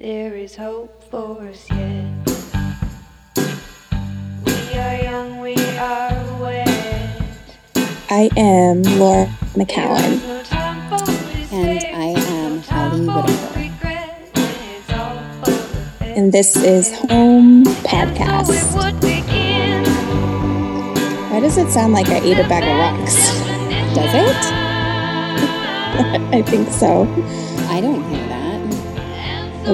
There is hope for us yet. We are young, we are wet. I am Laura There McKowen. no And I am no time Holly Whitaker. regret. It's all for the best. And this is Home Podcast. would. Why does it sound like I ate a bag of rocks? Does it? I think so. I don't hear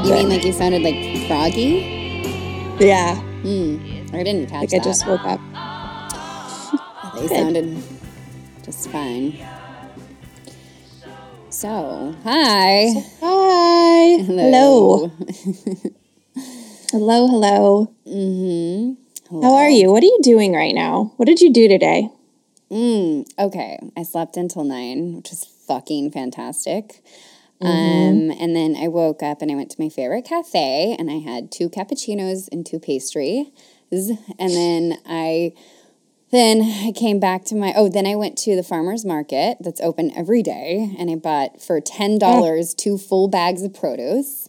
You mean like you sounded like froggy? Yeah, Hmm. I didn't catch like that. I just woke up. They sounded just fine. So, hi. Hi. Hello. Hello, hello. Mm-hmm. How are you? What are you doing right now? What did you do today? Mm, okay. I slept until nine, which is fucking fantastic. Mm-hmm. Um, and then I woke up and I went to my favorite cafe and I had two cappuccinos and two pastries. And then I then I came back to my oh, then I went to the farmer's market that's open every day and I bought for ten dollars two full bags of produce.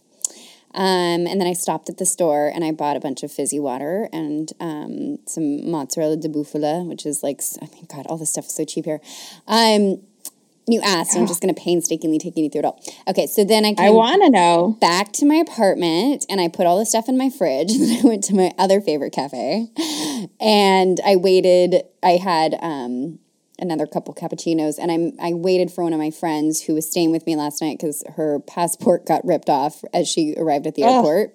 Um, and then I stopped at the store and I bought a bunch of fizzy water and um, some mozzarella di bufala, which is like, I mean, God, all this stuff is so cheap here. Um, you asked, I'm just going to painstakingly take you through it all. Okay, so then I I came want to know. back to my apartment and I put all the stuff in my fridge. And then I went to my other favorite cafe and I waited. I had um, another couple cappuccinos and I, I waited for one of my friends who was staying with me last night because her passport got ripped off as she arrived at the Ugh. airport.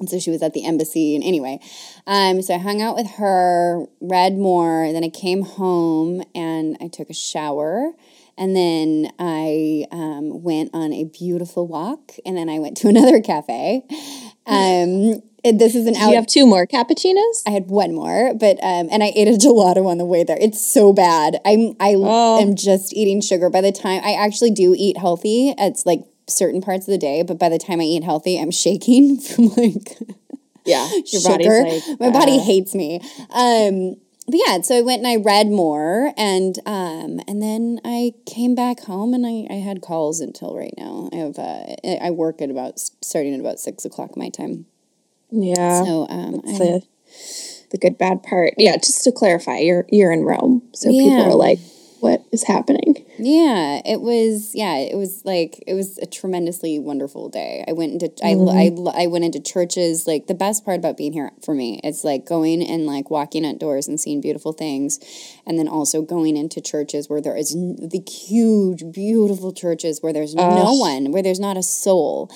And so she was at the embassy. And anyway, um, so I hung out with her, read more. Then I came home and I took a shower. And then I um, went on a beautiful walk. And then I went to another cafe. Um, this is an out. you have two more cappuccinos? I had one more, but um, and I ate a gelato on the way there. It's so bad. I'm I Oh. am just eating sugar. By the time I actually do eat healthy, it's like certain parts of the day. But by the time I eat healthy, I'm shaking from like Yeah. Your sugar. like, My body uh, hates me. Um, but yeah, so I went and I read more, and um, and then I came back home, and I, I had calls until right now. I have uh, I work at about starting at about six o'clock my time. Yeah. So um, the, the good bad part. Yeah, just to clarify, you're you're in Rome. So people are like, what is happening? Yeah, it was. Yeah, it was like it was a tremendously wonderful day. I went into I, Mm-hmm. I I went into churches. Like the best part about being here for me is like going and like walking outdoors and seeing beautiful things, and then also going into churches where there is n- the huge, beautiful churches where there's no one, where there's not a soul,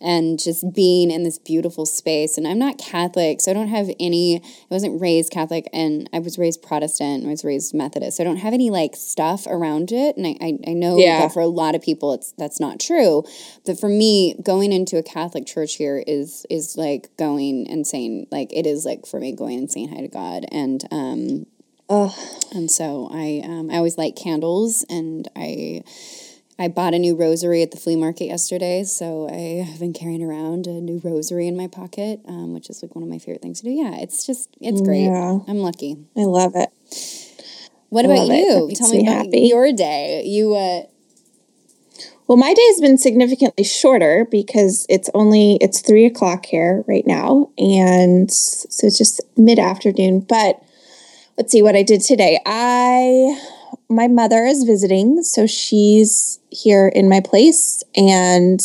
and just being in this beautiful space. And I'm not Catholic, so I don't have any. I wasn't raised Catholic, and I was raised Protestant. I was raised Methodist. So I don't have any like stuff around it, and I I, I know Yeah. that for a lot of people, it's that's not true. But for me, going into a Catholic church here is is like going and saying like it is like for me going and saying hi to God, and um Ugh. and so I um, I always light candles, and I I bought a new rosary at the flea market yesterday, so I have been carrying around a new rosary in my pocket, um, which is like one of my favorite things to do. Yeah, it's just it's great. Yeah. I'm lucky. I love it. What about love it. That you? Tell me me about your day. You uh, Well, my day has been significantly shorter because it's only it's three o'clock here right now, and so it's just mid afternoon. But let's see what I did today. I my mother is visiting, so she's here in my place, and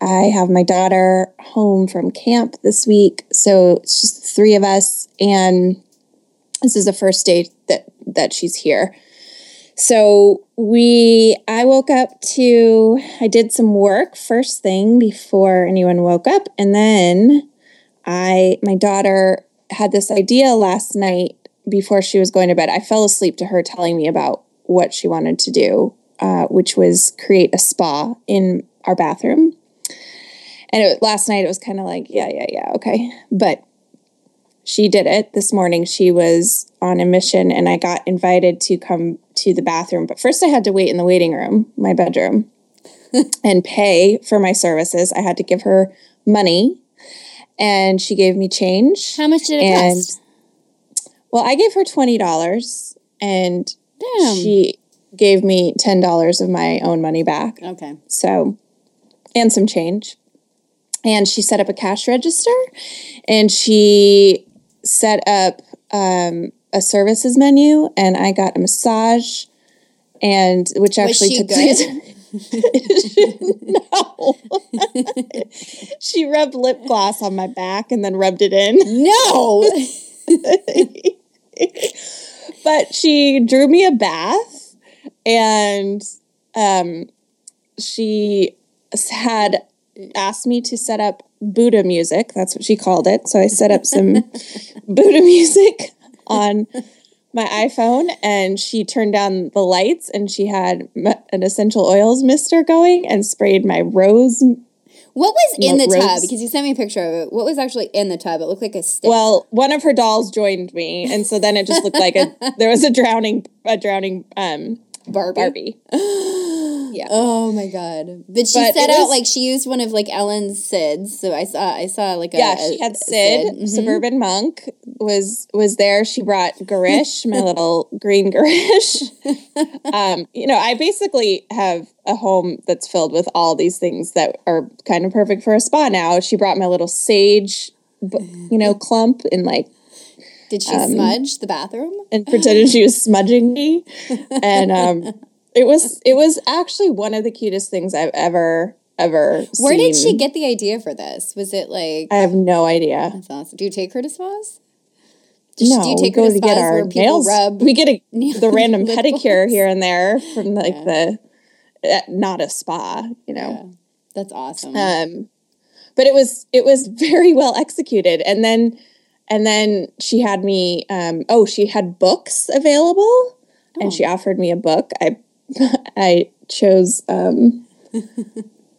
I have my daughter home from camp this week, so it's just the three of us, and this is the first day that that she's here. So we I woke up to I did some work first thing before anyone woke up and then I my daughter had this idea last night before she was going to bed. I fell asleep to her telling me about what she wanted to do, uh, which was create a spa in our bathroom. And it, last night it was kind of like, yeah, yeah, yeah, okay. But she did it this morning. She was on a mission and I got invited to come to the bathroom. But first, I had to wait in the waiting room, my bedroom, and pay for my services. I had to give her money and she gave me change. how much did it And cost? well, I gave her $20 and Damn. she gave me $10 of my own money back. okay. So, and some change. and she set up a cash register and she set up um, a services menu and I got a massage and which actually took place. no. she rubbed lip gloss on my back and then rubbed it in. No. but she drew me a bath and um, she had asked me to set up Buddha music. That's what she called it. So I set up some Buddha music on my iPhone and she turned down the lights and she had an essential oils mister going and sprayed my rose. What was in the tub? Because you sent me a picture of it. What was actually in the tub? It looked like a stick. Well, one of her dolls joined me and so then it just looked like a there was a drowning a drowning um Barbie. Barbie. yeah. Oh my god! But she But set out like she used one of like Ellen's Sids. So I saw I saw like a yeah, she had a Sid, Mhm. suburban monk, was was there. She brought Garish, my little green Garish. um, you know, I basically have a home that's filled with all these things that are kind of perfect for a spa now. She brought my little sage, you know, clump and like Did she um, smudge the bathroom? and pretended she was smudging me. And um it was it was actually one of the cutest things I've ever ever Where did she get the idea for this? Was it like I have no idea. that's awesome. Do you take her to spas? She- No, do you we take her go to spas get our where people nails. rub? We get a, the random pedicure here and there from like the uh, not a spa, you know. Yeah. That's awesome. Um, but it was it was very well executed, and then and then she had me. Um, oh, she had books available, and she offered me a book. I I chose. Um,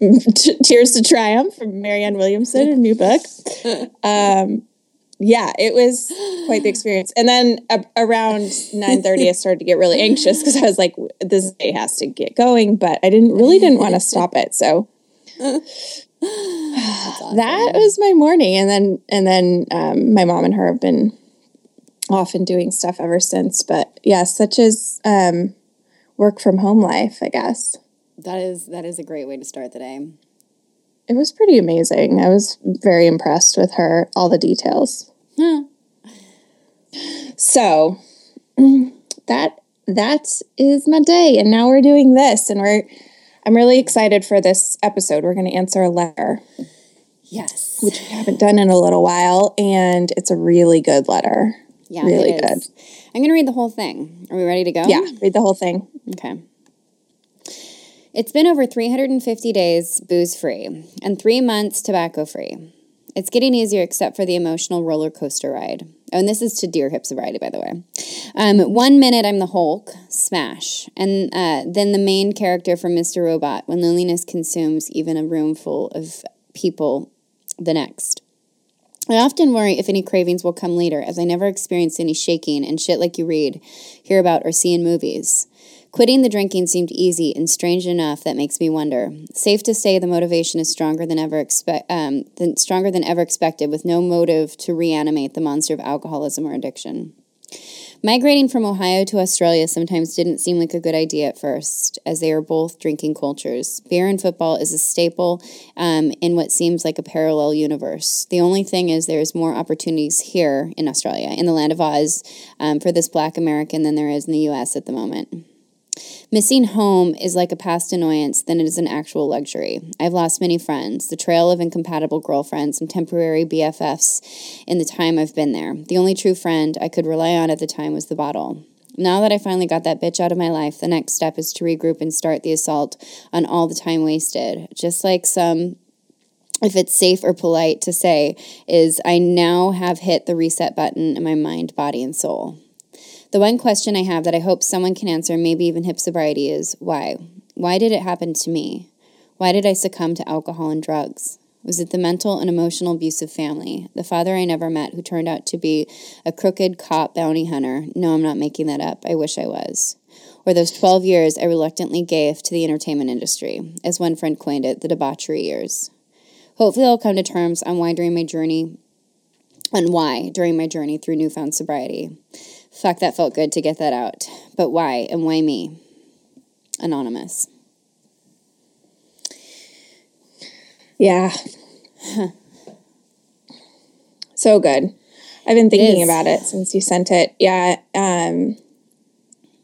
T- Tears to Triumph from Marianne Williamson, a new book. Um, yeah, it was quite the experience. And then a- around nine thirty, I started to get really anxious because I was like, "This day has to get going," but I didn't really didn't want to stop it. So awesome. that was my morning, and then and then um, my mom and her have been off and doing stuff ever since. But yeah, such as um, work from home life, I guess. that is that is a great way to start the day. It was pretty amazing. I was very impressed with her, all the details. So that that is my day, and now we're doing this, and we're. I'm really excited for this episode. We're going to answer a letter, Yes. which we haven't done in a little while, and it's a really good letter. Yeah, really it is. I'm gonna read the whole thing. Are we ready to go? Yeah, read the whole thing. Okay. It's been over 350 days booze free and three months tobacco free. It's getting easier except for the emotional roller coaster ride. Oh, and this is to Dear Hip Sobriety, by the way. Um, one minute I'm the Hulk, smash. And uh, then the main character from Mr. Robot, when loneliness consumes even a room full of people the next. I often worry if any cravings will come later, as I never experienced any shaking and shit like you read, hear about, or see in movies. Quitting the drinking seemed easy and strange enough that makes me wonder. Safe to say the motivation is stronger than ever expect um, than stronger than ever expected, with no motive to reanimate the monster of alcoholism or addiction. Migrating from Ohio to Australia sometimes didn't seem like a good idea at first, as they are both drinking cultures. Beer and football is a staple um, in what seems like a parallel universe. The only thing is, there's more opportunities here in Australia, in the land of Oz, um, for this black American than there is in the U.S. at the moment. Missing home is like a past annoyance than it is an actual luxury. I've lost many friends, the trail of incompatible girlfriends, and temporary BFFs in the time I've been there. The only true friend I could rely on at the time was the bottle. Now that I finally got that bitch out of my life, the next step is to regroup and start the assault on all the time wasted. Just like some if it's safe or polite to say, is I now have hit the reset button in my mind, body, and soul. The one question I have that I hope someone can answer, maybe even hip sobriety, is why? Why did it happen to me? Why did I succumb to alcohol and drugs? Was it the mental and emotional abuse of family? The father I never met who turned out to be a crooked cop bounty hunter? No, I'm not making that up. I wish I was. Or those 12 years I reluctantly gave to the entertainment industry, as one friend coined it, the debauchery years. Hopefully, I'll come to terms on why during my journey, on why during my journey through newfound sobriety. Fuck, that felt good to get that out. But why and why me? Anonymous. Yeah. So good. I've been thinking is. about it since you sent it. Yeah. Um,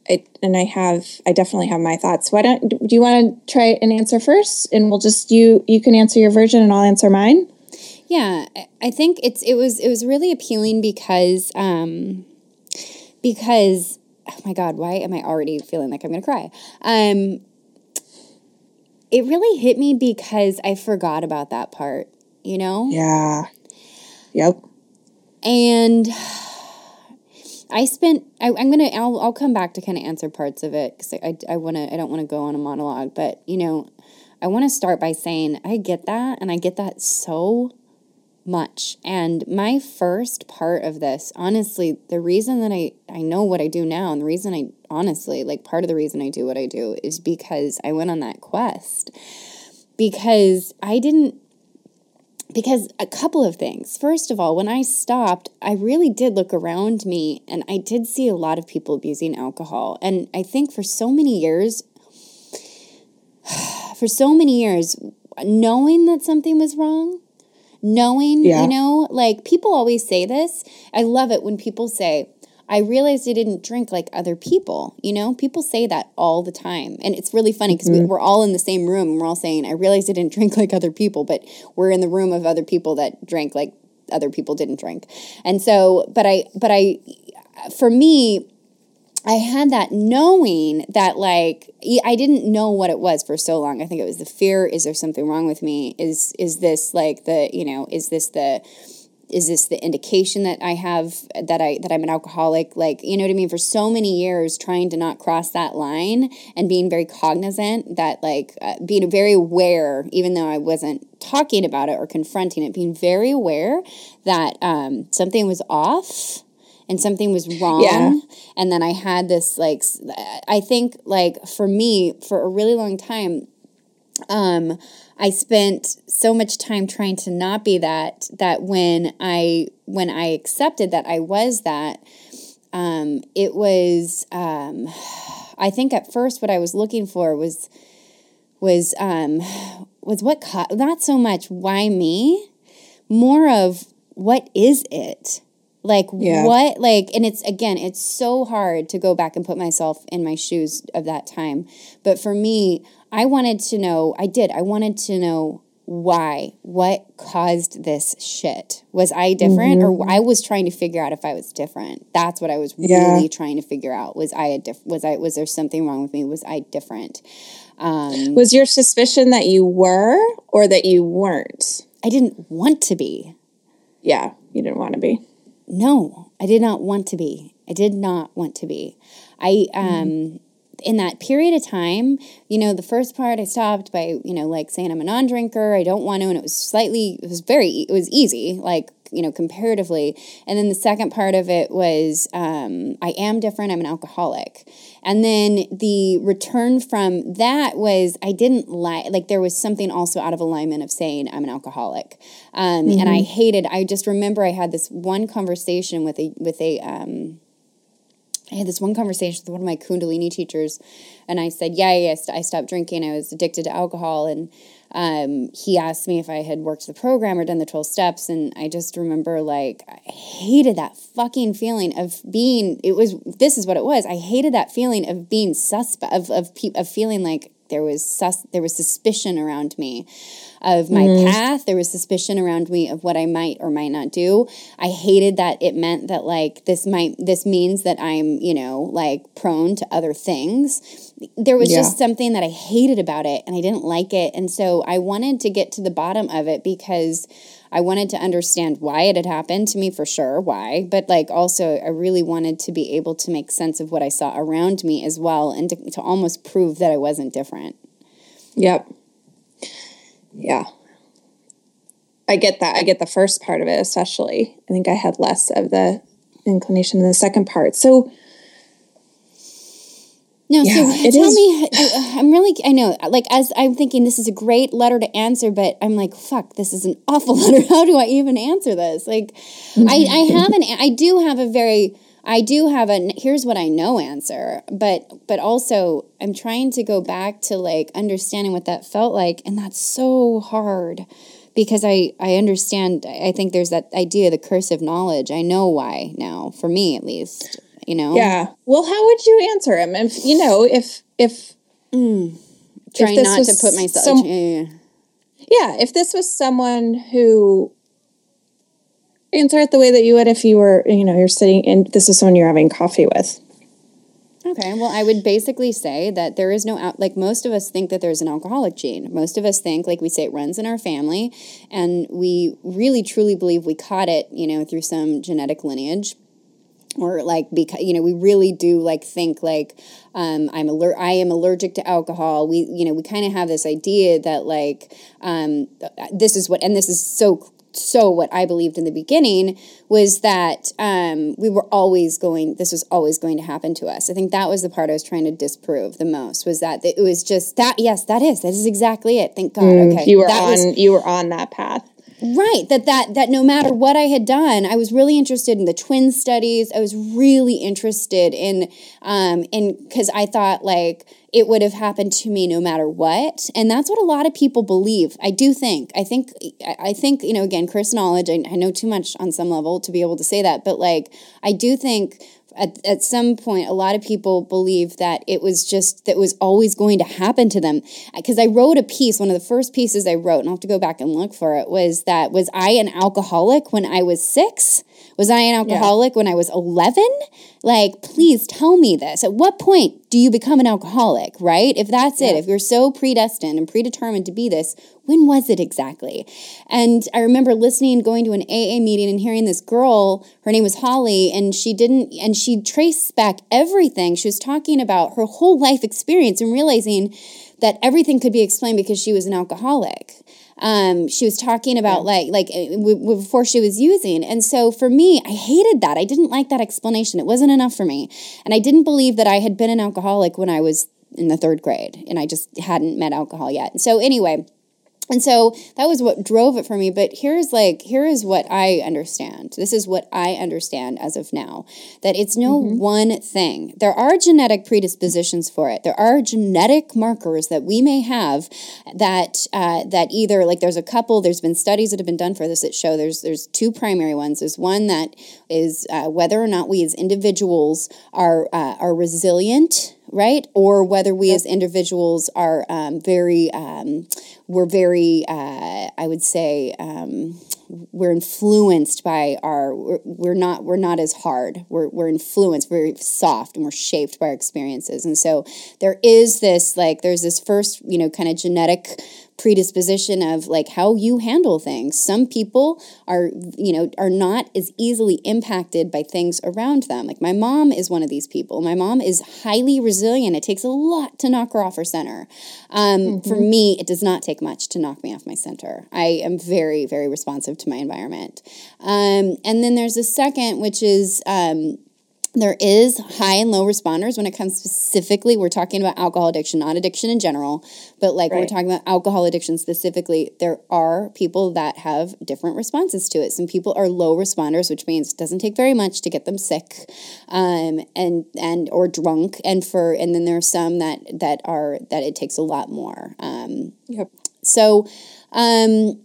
I, and I have, I definitely have my thoughts. Why don't, do you want to try an answer first? And we'll just, you, you can answer your version and I'll answer mine. Yeah, I- I think it's it was it was really appealing because um because oh my god, why am I already feeling like I'm gonna cry? Um it really hit me because I forgot about that part, you know? Yeah. Yep. And I spent. I, I'm gonna. I'll. I'll come back to kind of answer parts of it because I. I want to. I don't want to go on a monologue, but you know, I want to start by saying I get that, and I get that so much. And my first part of this, honestly, the reason that I I know what I do now, and the reason I honestly like part of the reason I do what I do is because I went on that quest because I didn't because a couple of things. First of all, when I stopped, I really did look around me and I did see a lot of people abusing alcohol. And I think for so many years, for so many years, knowing that something was wrong, knowing, Yeah. you know, like people always say this. I love it when people say, I realized I didn't drink like other people. You know, people say that all the time. And it's really funny because we, mm-hmm. we're all in the same room and we're all saying, I realized I didn't drink like other people, but we're in the room of other people that drank like other people didn't drink. And so, but I, but I, for me, I had that knowing that like I didn't know what it was for so long. I think it was the fear. Is there something wrong with me? Is is this like the you know? Is this the is this the indication that I have that I that I'm an alcoholic? Like you know what I mean? For so many years, trying to not cross that line and being very cognizant that like uh, being very aware, even though I wasn't talking about it or confronting it, being very aware that um, something was off and something was wrong Yeah. and then i had this like I think like for me for a really long time um i spent so much time trying to not be that that when i when i accepted that i was that um it was um i think at first what i was looking for was was um was what co- not so much why me more of what is it like Yeah. what like and it's again it's so hard to go back and put myself in my shoes of that time but for me i wanted to know i did i wanted to know why what caused this shit was i different or i was trying to figure out if i was different that's what i was Yeah. really trying to figure out was i a diff- was i was there something wrong with me was i different um Was your suspicion that you were or that you weren't? i didn't want to be Yeah, you didn't want to be. No, I did not want to be. I did not want to be. I um in that period of time, you know, the first part I stopped by, you know, like saying I'm a non-drinker, I don't want to and it was slightly it was very it was easy, like, you know, comparatively. And then the second part of it was um I am different, I'm an alcoholic. And then the return from that was I didn't like like there was something also out of alignment of saying I'm an alcoholic. Um, and I hated I just remember I had this one conversation with a with a um I had this one conversation with one of my Kundalini teachers, and I said, "Yeah, yeah, I stopped drinking. I was addicted to alcohol." And um, he asked me if I had worked the program or done the twelve steps, and I just remember like I hated that fucking feeling of being. It was this is what it was. I hated that feeling of being suspect of of pe- of feeling like there was sus- there was suspicion around me of my mm-hmm. path there was suspicion around me of what i might or might not do i hated that it meant that like this might this means that i'm you know like prone to other things there was Yeah. just something that i hated about it and i didn't like it and so i wanted to get to the bottom of it because I wanted to understand why it had happened to me for sure, why, but like also I really wanted to be able to make sense of what I saw around me as well and to, to almost prove that I wasn't different. Yep. Yeah. I get that. I get the first part of it, especially. I think I had less of the inclination in the second part. So, No, Yeah, so tell is- me, I, I'm really, I know, like as I'm thinking, this is a great letter to answer, but I'm like, fuck, this is an awful letter. How do I even answer this? Like, I, I mm-hmm. have an, I do have a very, I do have a, here's what I know answer, but, but also I'm trying to go back to like understanding what that felt like, and that's so hard because I I understand. I think there's that idea, the curse of knowledge. I know why now, for me at least. You know. Yeah. Well, how would you answer him if you know if if mm. Trying this not to put myself. some- yeah. yeah if this was someone who answer it the way that you would if you were you know you're sitting and this is someone you're having coffee with. Okay, well, I would basically say that there is no out. Like most of us think that there's an alcoholic gene. Most of us think, like we say, it runs in our family, and we really truly believe we caught it, you know, through some genetic lineage. Or like because you know we really do like think like um, I'm aller- I am allergic to alcohol. We you know we kind of have this idea that like um, this is what and this is so so what I believed in the beginning was that um, we were always going. This was always going to happen to us. I think that was the part I was trying to disprove the most. Was that it was just that. Yes, that is that is exactly it. Thank God. okay, You were that on was- you were on that path. Right, that that that no matter what I had done, I was really interested in the twin studies. I was really interested in um in because I thought like it would have happened to me no matter what, and that's what a lot of people believe. I do think. I think. I I think you know. Again, Chris knowledge. I, I know too much on some level to be able to say that, but like I do think at, at some point a lot of people believe that it was just that was always going to happen to them. Because i wrote a piece one of the first pieces i wrote and i'll have to go back and look for it was that was i an alcoholic when i was six? Was i an alcoholic when i was 11 like please tell me this. At what point do you become an alcoholic right? If that's it if you're so predestined and predetermined to be this when was it exactly? And I remember listening, going to an AA meeting and hearing this girl, her name was Holly, and she didn't, and she traced back everything. She was talking about her whole life experience and realizing that everything could be explained because she was an alcoholic. Um, she was talking about like like uh, w- w- before she was using, and so for me, I hated that. I didn't like that explanation. It wasn't enough for me, and I didn't believe that I had been an alcoholic when I was in the third grade, and I just hadn't met alcohol yet. So anyway, and so that was what drove it for me. But here's like, here is what I understand. This is what I understand as of now that it's no one thing. There are genetic predispositions for it. There are genetic markers that we may have that, uh, that either like there's a couple, there's been studies that have been done for this that show there's, there's two primary ones. There's one that is uh, whether or not we as individuals are, uh, are resilient right? Or whether we as individuals are um, very, um, we're very, uh, I would say, um, we're influenced by our. We're, we're not. We're not as hard. We're we're influenced, very soft, and we're shaped by our experiences. And so there is this like there's this first you know kind of genetic predisposition of like how you handle things. Some people are, you know, are not as easily impacted by things around them. Like my mom is one of these people. My mom is highly resilient. It takes a lot to knock her off her center. Um, For me, it does not take much to knock me off my center. I am very, very responsive to my environment. Um, and then there's a second, which is um, there is high and low responders when it comes specifically we're talking about alcohol addiction not addiction in general but like when we're talking about alcohol addiction specifically there are people that have different responses to it. Some people are low responders which means it doesn't take very much to get them sick um, and and or drunk and for and then there are some that that are that it takes a lot more um, Yep. so, um,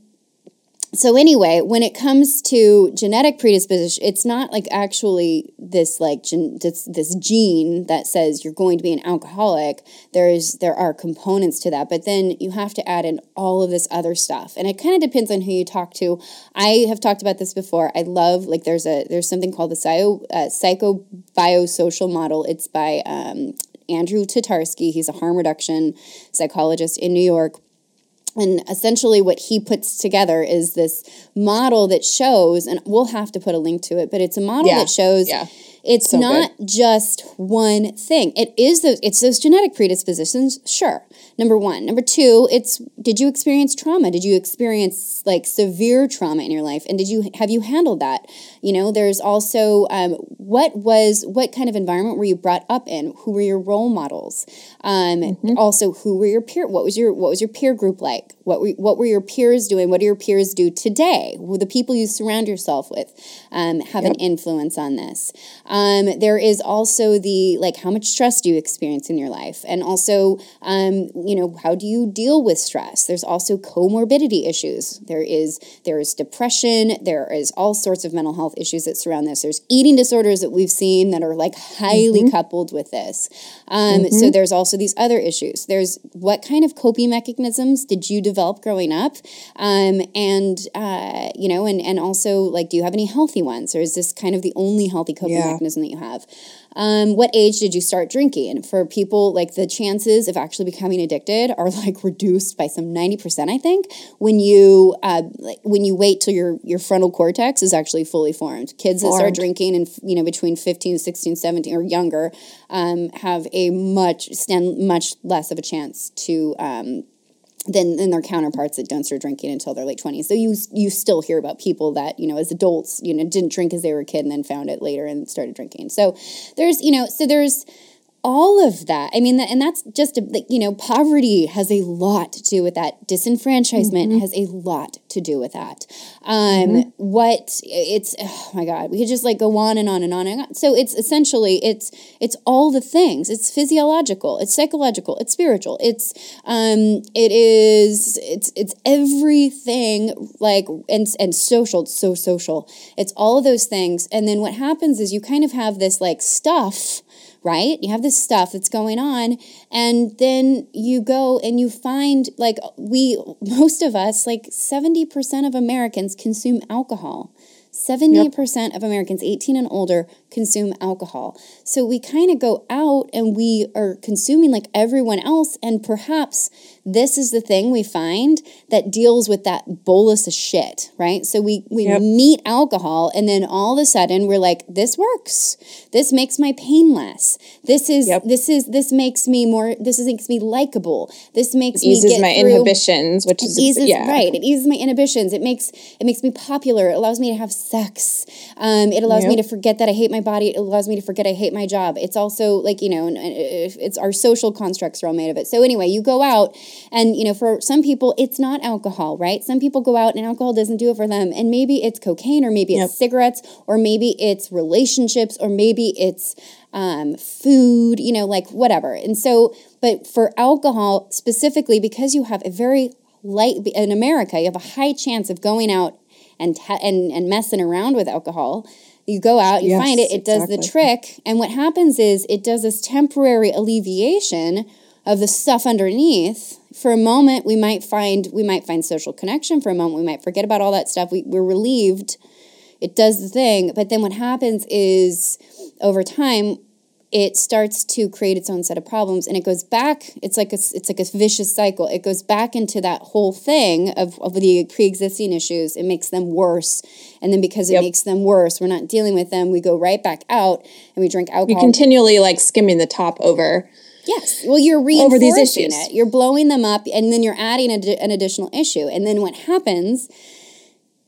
so anyway, when it comes to genetic predisposition, it's not like actually this like gen, this, this gene that says you're going to be an alcoholic. There's there are components to that, but then you have to add in all of this other stuff, and it kind of depends on who you talk to. I have talked about this before. I love like there's a there's something called the psycho uh, psychobiosocial model. It's by um, Andrew Tatarsky. He's a harm reduction psychologist in New York. And essentially, what he puts together is this model that shows, and we'll have to put a link to it, but it's a model Yeah, that shows yeah. It's So not just one thing. It is those it's those genetic predispositions, sure. Number one. Number two, it's did you experience trauma? Did you experience like severe trauma in your life? And did you have you handled that? You know, there's also um, what was what kind of environment were you brought up in? Who were your role models? Um, Mm-hmm. Also, who were your peer? What was your what was your peer group like? What were what were your peers doing? What do your peers do today? Will the people you surround yourself with um, have an influence on this? Um, there is also the like how much stress do you experience in your life, and also um, you know how do you deal with stress. There's also comorbidity issues. There is there is depression. There is all sorts of mental health issues that surround this. There's eating disorders that we've seen that are like highly coupled with this. Um, So there's also these other issues. There's what kind of coping mechanisms did you develop growing up, um, and uh, you know, and and also like, do you have any healthy ones, or is this kind of the only healthy coping Yeah. Mechanism that you have? Um, what age did you start drinking? And for people, like the chances of actually becoming addicted are like reduced by some ninety percent. I think when you uh, like when you wait till your your frontal cortex is actually fully formed. Kids that start drinking and you know between 15, 16, 17 or younger um, have a much stand much less of a chance to um, than, than their counterparts that don't start drinking until their late twenties. So you you still hear about people that you know as adults you know didn't drink as they were a kid and then found it later and started drinking. So there's you know so there's all of that. I mean, and that's just a, like, you know, poverty has a lot to do with that. Disenfranchisement has a lot to do with that. Um, What it's oh my god, we could just like go on and on and on and on. So it's essentially it's it's all the things. It's physiological. It's psychological. It's spiritual. It's um, it is it's it's everything like and and social. It's so social. It's all of those things. And then what happens is you kind of have this like stuff right? You have this stuff that's going on, and then you go and you find like we, most of us, like 70% of Americans consume alcohol. 70% of Americans 18 and older consume alcohol. So we kind of go out and we are consuming like everyone else. And perhaps this is the thing we find that deals with that bolus of shit, right? So we, we Yep. meet alcohol and then all of a sudden we're like, this works. This makes my pain less. This is, Yep. this is, this makes me more, this is, makes me likable. This makes me eases my through inhibitions, which is eases yeah. right it eases my inhibitions it makes it makes me popular it allows me to have sex um, it allows me to forget that i hate my body it allows me to forget i hate my job it's also like you know and, uh, it's our social constructs are all made of it so anyway you go out and you know for some people it's not alcohol right some people go out and alcohol doesn't do it for them and maybe it's cocaine or maybe it's Yep. cigarettes or maybe it's relationships or maybe it's um, food, you know, like whatever. And so, but for alcohol specifically, because you have a very light in America, you have a high chance of going out and and and messing around with alcohol. You go out, you Yes, find it, it does the trick, and what happens is it does this temporary alleviation of the stuff underneath. For a moment, we might find we might find social connection. For a moment, we might forget about all that stuff. We, we're relieved it does the thing but then what happens is over time it starts to create its own set of problems and it goes back it's like a, it's like a vicious cycle it goes back into that whole thing of, of the pre-existing issues it makes them worse and then because it Yep. makes them worse we're not dealing with them we go right back out and we drink alcohol. Alcohol continually like skimming the top over. Yes. Well, you're Over reinforcing these issues. it. You're blowing them up, and then you're adding a, an additional issue. And then what happens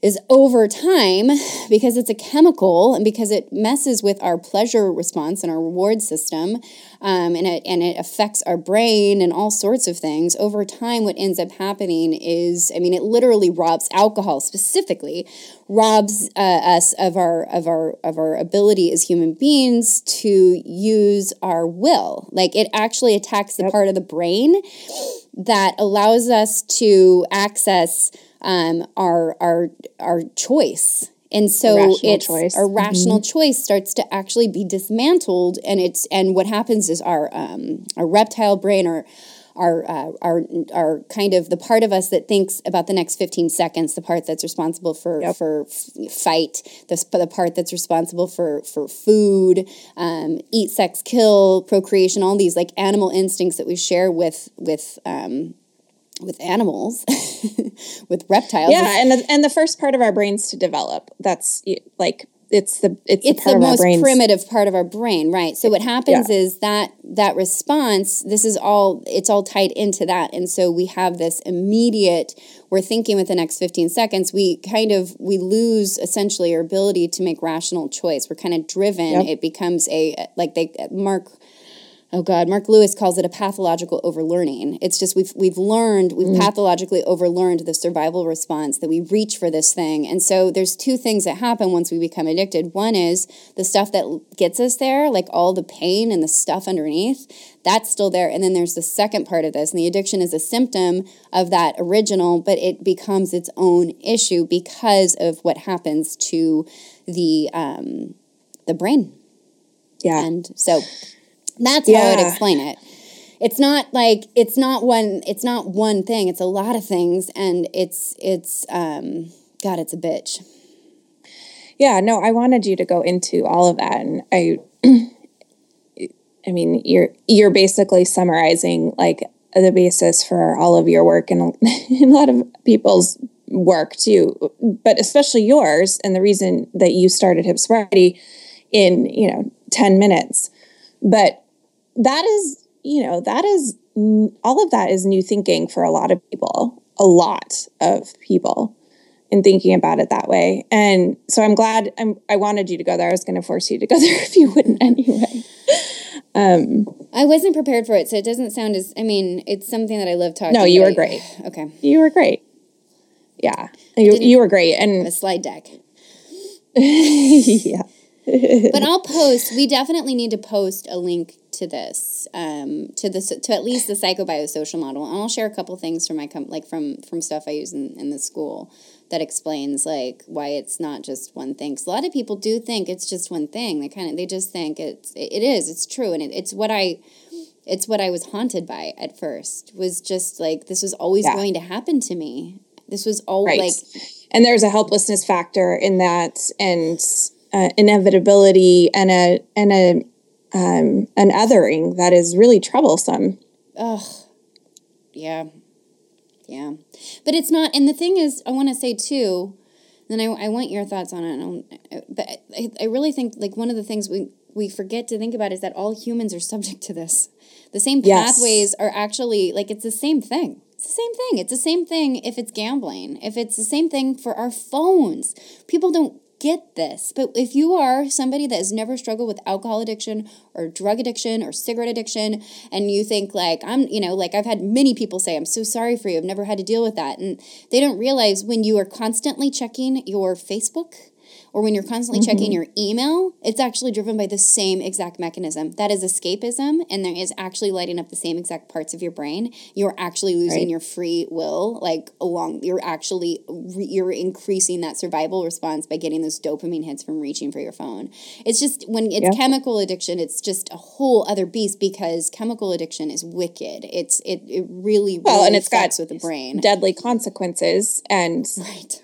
is over time, because it's a chemical and because it messes with our pleasure response and our reward system, um, and it and it affects our brain and all sorts of things. Over time, what ends up happening is, I mean, it literally robs alcohol specifically, robs uh, us of our of our of our ability as human beings to use our will. Like it actually attacks the part of the brain that allows us to access um, our our our choice. And so Rational it's choice. our rational choice starts to actually be dismantled, and it's and what happens is our um, our reptile brain or our uh, our our kind of the part of us that thinks about the next 15 seconds, the part that's responsible for Yep. for f- fight, the, the part that's responsible for for food, um, eat, sex, kill, procreation, all these like animal instincts that we share with with um, with animals, with reptiles. Yeah, and the, and the first part of our brains to develop. That's like it's the it's, it's the the most primitive part of our brain right so what happens Yeah. is that that response this is all it's all tied into that and so we have this immediate we're thinking with the next 15 seconds we kind of we lose essentially our ability to make rational choice we're kind of driven Yep. it becomes a like they mark oh god Marc Lewis calls it a pathological overlearning. It's just we've we've learned we've pathologically overlearned the survival response that we reach for this thing. And so there's two things that happen once we become addicted. One is the stuff that gets us there like all the pain and the stuff underneath that's still there. And then there's the second part of this and the addiction is a symptom of that original but it becomes its own issue because of what happens to the um, the brain. Yeah. and so that's how I would explain it. It's not like it's not one it's not one thing, it's a lot of things and it's it's um god it's a bitch. Yeah, no, I wanted you to go into all of that, and I, I mean, you're you're basically summarizing like the basis for all of your work and a lot of people's work too, but especially yours, and the reason that you started Hip Sobriety in you know ten minutes, but that is you know that is all of that is new thinking for a lot of people, a lot of people in thinking about it that way. And so I'm glad I'm, I wanted you to go there. I was going to force you to go there if you wouldn't anyway. Um, I wasn't prepared for it, so it doesn't sound as I mean, it's something that I love talking No, you about. were great. Okay. You were great. Yeah, you, you were great. And A slide deck. yeah, but I'll post. We definitely need to post a link to this, um, to this, to at least the psychobiosocial model, and I'll share a couple things from my com- like from from stuff I use in, in the school that explains like why it's not just one thing. 'Cause a lot of people do think it's just one thing. They kind of they just think it's it, it is. It's true, and it, it's what I. It's what I was haunted by at first. Was just like this was always Yeah. going to happen to me. This was all right. like and there's a helplessness factor in that, and uh, inevitability, and a and a um, an othering that is really troublesome. Ugh. Yeah. Yeah. But it's not, and the thing is, I want to say too, and I, I want your thoughts on it, I'll- but I, I really think like one of the things we, we forget to think about is that all humans are subject to this. The same Yes. pathways are actually, like, it's the same thing. It's the same thing. It's the same thing if it's gambling, if it's the same thing for our phones. People don't get this. But if you are somebody that has never struggled with alcohol addiction or drug addiction or cigarette addiction, and you think, like, I'm, you know, like I've had many people say, I'm so sorry for you. I've never had to deal with that. And they don't realize when you are constantly checking your Facebook, or when you're constantly checking mm-hmm. your email, it's actually driven by the same exact mechanism. That is escapism, and there is actually lighting up the same exact parts of your brain. You're actually losing Right. your free will, like along. You're actually re- you're increasing that survival response by getting those dopamine hits from reaching for your phone. It's just when it's Yeah. chemical addiction, it's just a whole other beast because chemical addiction is wicked. It's it it really Well, really and it's got with the brain. deadly consequences, and right.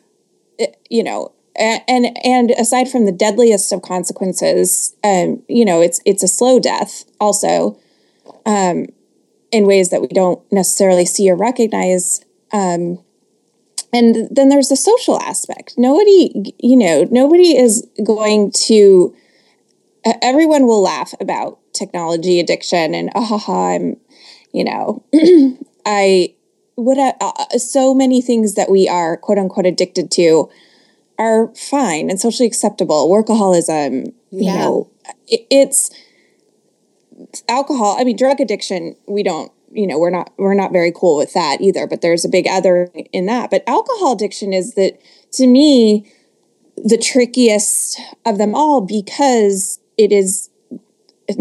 you know and and aside from the deadliest of consequences um you know it's it's a slow death also um in ways that we don't necessarily see or recognize um and then there's the social aspect. Nobody you know nobody is going to everyone will laugh about technology addiction and ah ha ha i'm you know i what uh, so many things that we are quote unquote addicted to are fine and socially acceptable. Workaholism, you Yeah. know, it, it's alcohol. I mean, drug addiction. We don't, you know, we're not we're not very cool with that either. But there's a big other in that. But alcohol addiction is that to me the trickiest of them all because it is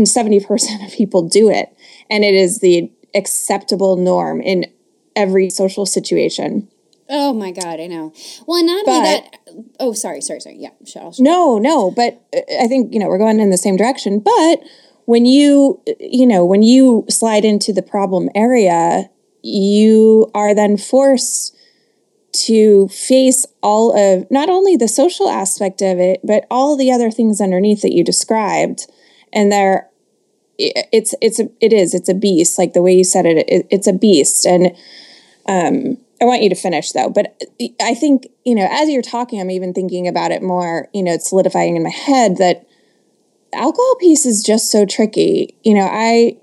seventy percent of people do it, and it is the acceptable norm in every social situation. Oh my god, I know. Well, and not only that. Oh, sorry, sorry, sorry. Yeah, No, no, but uh, I think you know we're going in the same direction. But when you you know when you slide into the problem area, you are then forced to face all of not only the social aspect of it, but all the other things underneath that you described, and there. It's it's a it is it's a beast like the way you said it, it it's a beast and I want you to finish though, but I think, you know, as you're talking, I'm even thinking about it more, you know, it's solidifying in my head that alcohol piece is just so tricky. You know, I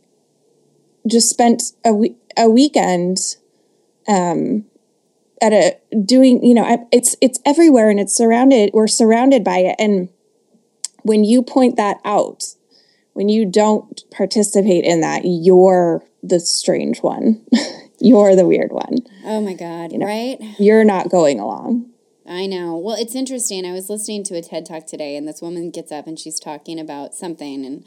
just spent a week a weekend um at a doing, you know, I, it's it's everywhere and it's surrounded we're surrounded by it and when you point that out, when you don't participate in that, you're the strange one. you're the weird one. Oh my God, right? You're not going along. I know. Well, it's interesting. I was listening to a TED Talk today, and this woman gets up and she's talking about something, and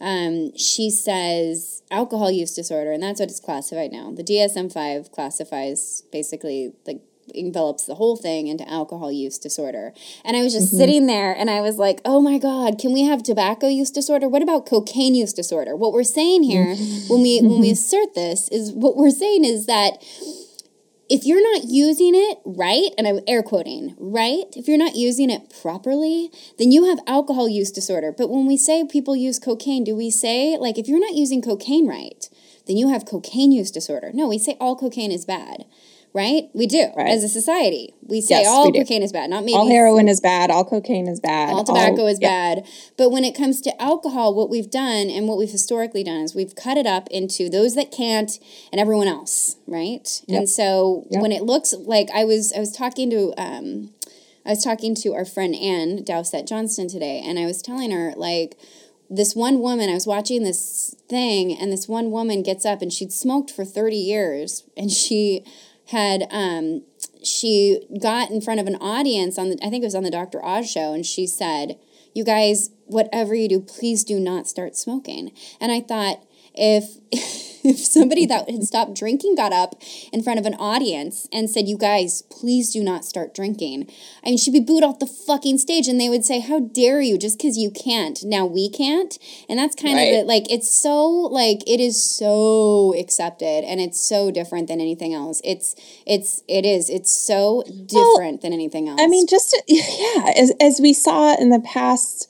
um, she says alcohol use disorder, and that's what it's classified now. The DSM 5 classifies basically the envelops the whole thing into alcohol use disorder. And I was just mm-hmm. sitting there and I was like, oh my God, can we have tobacco use disorder? What about cocaine use disorder? What we're saying here mm-hmm. when we when we mm-hmm. assert this is what we're saying is that if you're not using it right, and I'm air quoting, right? If you're not using it properly, then you have alcohol use disorder. But when we say people use cocaine, do we say, like, if you're not using cocaine right, then you have cocaine use disorder? No, we say all cocaine is bad, right? We do Right. as a society. We say Yes, all we cocaine is bad, not maybe All heroin is bad. All cocaine is bad. all tobacco is yeah. bad. But when it comes to alcohol, what we've done and what we've historically done is we've cut it up into those that can't and everyone else, right? Yep. And so Yep. when it looks like I was I was talking to um I was talking to our friend Ann Dowsett Johnston today and I was telling her like this one woman, I was watching this thing, and this one woman gets up and she'd smoked for 30 years and she had um she got in front of an audience on the I think it was on the Dr. Oz show and she said, "You guys, whatever you do, please do not start smoking." And I thought if if somebody that had stopped drinking got up in front of an audience and said, "You guys, please do not start drinking," I mean, she'd be booed off the fucking stage, and they would say, "How dare you? Just because you can't, now we can't." And that's kind Right. of it. Like it's so like it is so accepted, and it's so different than anything else. It's it's it is it's so different than anything else. I mean, just to- yeah, as as we saw in the past,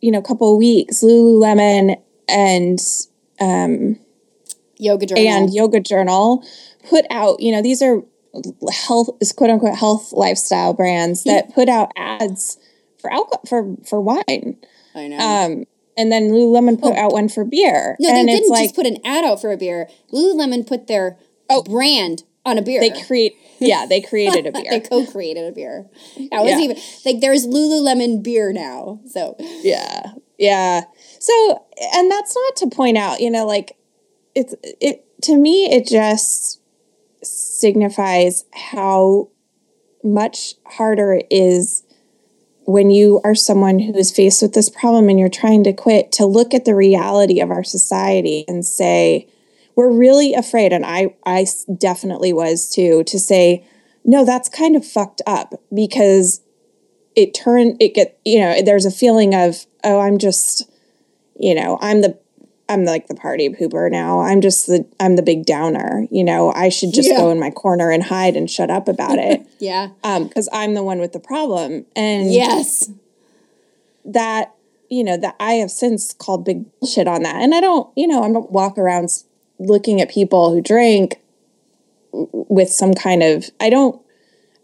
you know, couple of weeks, Lululemon and um, yoga journal. and Yoga Journal put out, you know, these are health is quote unquote health lifestyle brands that put out ads for alcohol for for wine. I know. Um, and then Lululemon put out one for beer. Oh. no, and they didn't like just put an ad out for a beer. Lululemon put their oh, brand on a beer. they create yeah, they created a beer. they co-created a beer. That was Yeah. even like there's Lululemon beer now. So Yeah. Yeah. So, and that's not to point out, you know, like it's, it, to me, it just signifies how much harder it is when you are someone who is faced with this problem and you're trying to quit to look at the reality of our society and say, we're really afraid. And i i definitely was too, to say, no, that's kind of fucked up because it turned it get you know there's a feeling of oh i'm just you know i'm the i'm like the party pooper now. I'm just the i'm the big downer you know? I should just Yeah. go in my corner and hide and shut up about it. Yeah. um because i'm the one with the problem and Yes. that you know that i have since called big bullshit on that. And i don't you know i don't walk around looking at people who drink with some kind of i don't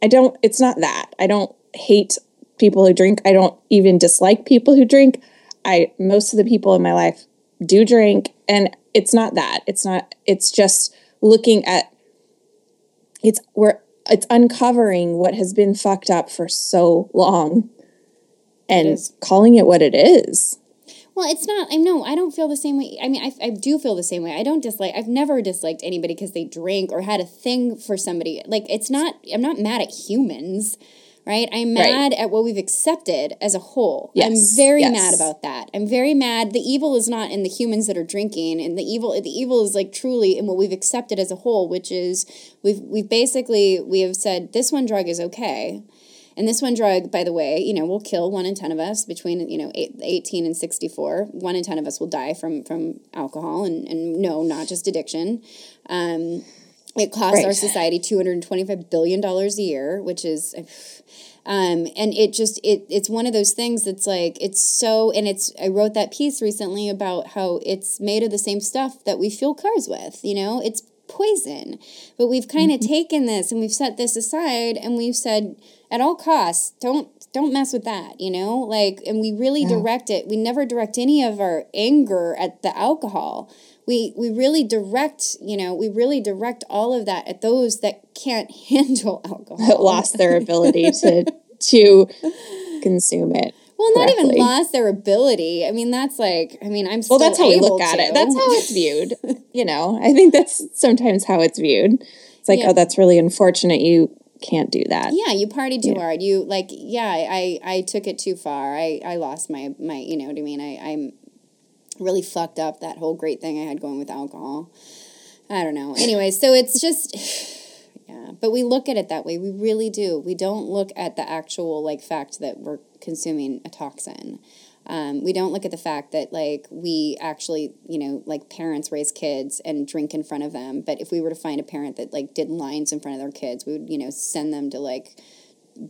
i don't it's not that. I don't hate people who drink. I don't even dislike people who drink. I most of the people in my life do drink and it's not that it's not it's just looking at it's we're it's uncovering what has been fucked up for so long and is. calling it what it is Well, it's not. I know. I don't feel the same way. I mean, I, I do feel the same way. I don't dislike. I've never disliked anybody because they drink or had a thing for somebody. Like it's not. I'm not mad at humans, right? I'm Right. mad at what we've accepted as a whole. Yes, I'm very yes. mad about that. I'm very mad. The evil is not in the humans that are drinking, and the evil. The evil is like truly in what we've accepted as a whole, which is we've we've basically we have said this one drug is okay. And this one drug, by the way, you know, will kill one in 10 of us between, you know, eight, 18 and 64. One in 10 of us will die from, from alcohol and, and no, not just addiction. Um, it costs our society $225 billion a year, which is, um, and it just, it, it's one of those things that's like, it's so, and it's, I wrote that piece recently about how it's made of the same stuff that we fuel cars with, you know, it's poison. But we've kind of taken this and we've set this aside and we've said, at all costs, don't don't mess with that, you know? Like and we really direct it. We never direct any of our anger at the alcohol. We we really direct, you know, we really direct all of that at those that can't handle alcohol. that lost their ability to to consume it Well, not even lost their ability. I mean, that's like, I mean, I'm Well, that's how we look at to. it. That's how it's viewed. you know, I think that's sometimes how it's viewed. It's like, Yeah. oh, that's really unfortunate. You can't do that. Yeah, you partied too hard. You like, yeah, I, I took it too far. I, I lost my, my, you know what I mean? I, I'm really fucked up that whole great thing I had going with alcohol. I don't know. Anyway, so it's just, yeah, but we look at it that way. We really do. We don't look at the actual like fact that we're consuming a toxin. Um, we don't look at the fact that like we actually, you know, like parents raise kids and drink in front of them. But if we were to find a parent that like did lines in front of their kids, we would, you know, send them to like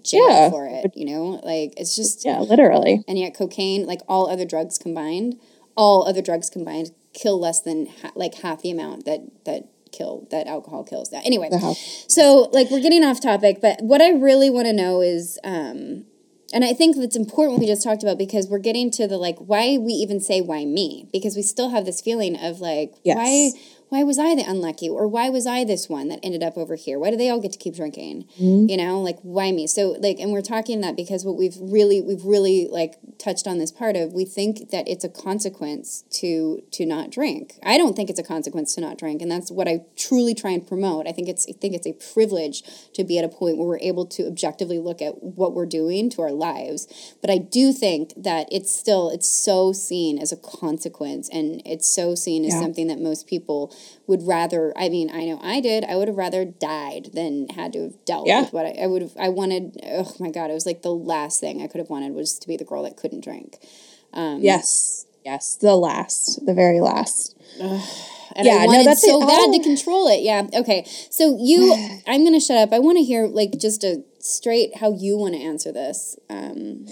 jail Yeah. for it. You know, like it's just Yeah, literally. and yet cocaine, like all other drugs combined, all other drugs combined kill less than ha- like half the amount that that kill that alcohol kills. That anyway. Hell. So, like, we're getting off topic, but what I really want to know is, um, and I think that's important what we just talked about because we're getting to the like why we even say why me because we still have this feeling of like Yes. why why was I the unlucky or why was I this one that ended up over here? Why do they all get to keep drinking? Mm-hmm. You know, like why me? So like, and we're talking that because what we've really we've really like touched on this part of we think that it's a consequence to to not drink. I don't think it's a consequence to not drink, and that's what I truly try and promote. I think it's I think it's a privilege to be at a point where we're able to objectively look at what we're doing to our lives. But I do think that it's still it's so seen as a consequence, and it's so seen as Yeah. something that most people would rather. I mean, I know I did. I would have rather died than had to have dealt Yeah. with what I, I would have. I wanted. Oh my god! It was like the last thing I could have wanted was to be the girl that couldn't drink. Um, Yes. Yes. The last, the very last. And Yeah, I no, that's so it. bad Oh. to control it. Yeah. Okay. So you, I'm gonna shut up. I want to hear like just a straight how you want to answer this. Um,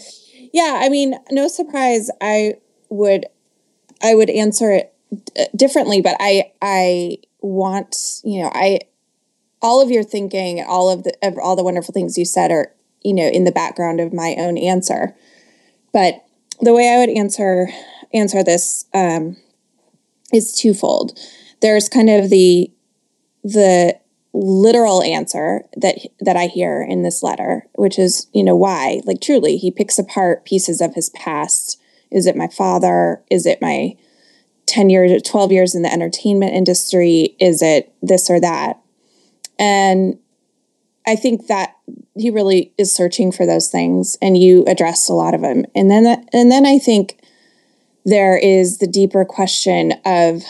Yeah, I mean, no surprise. I would, I would answer it d- differently, but I, I want, you know, I, all of your thinking, all of the, of all the wonderful things you said are, you know, in the background of my own answer. But the way I would answer answer this um, is twofold. There's kind of the the literal answer that that I hear in this letter, which is, you know, why? Like truly, he picks apart pieces of his past. Is it my father? Is it my 10 years, 12 years in the entertainment industry? Is it this or that? And I think that he really is searching for those things and you addressed a lot of them. And then and then I think there is the deeper question of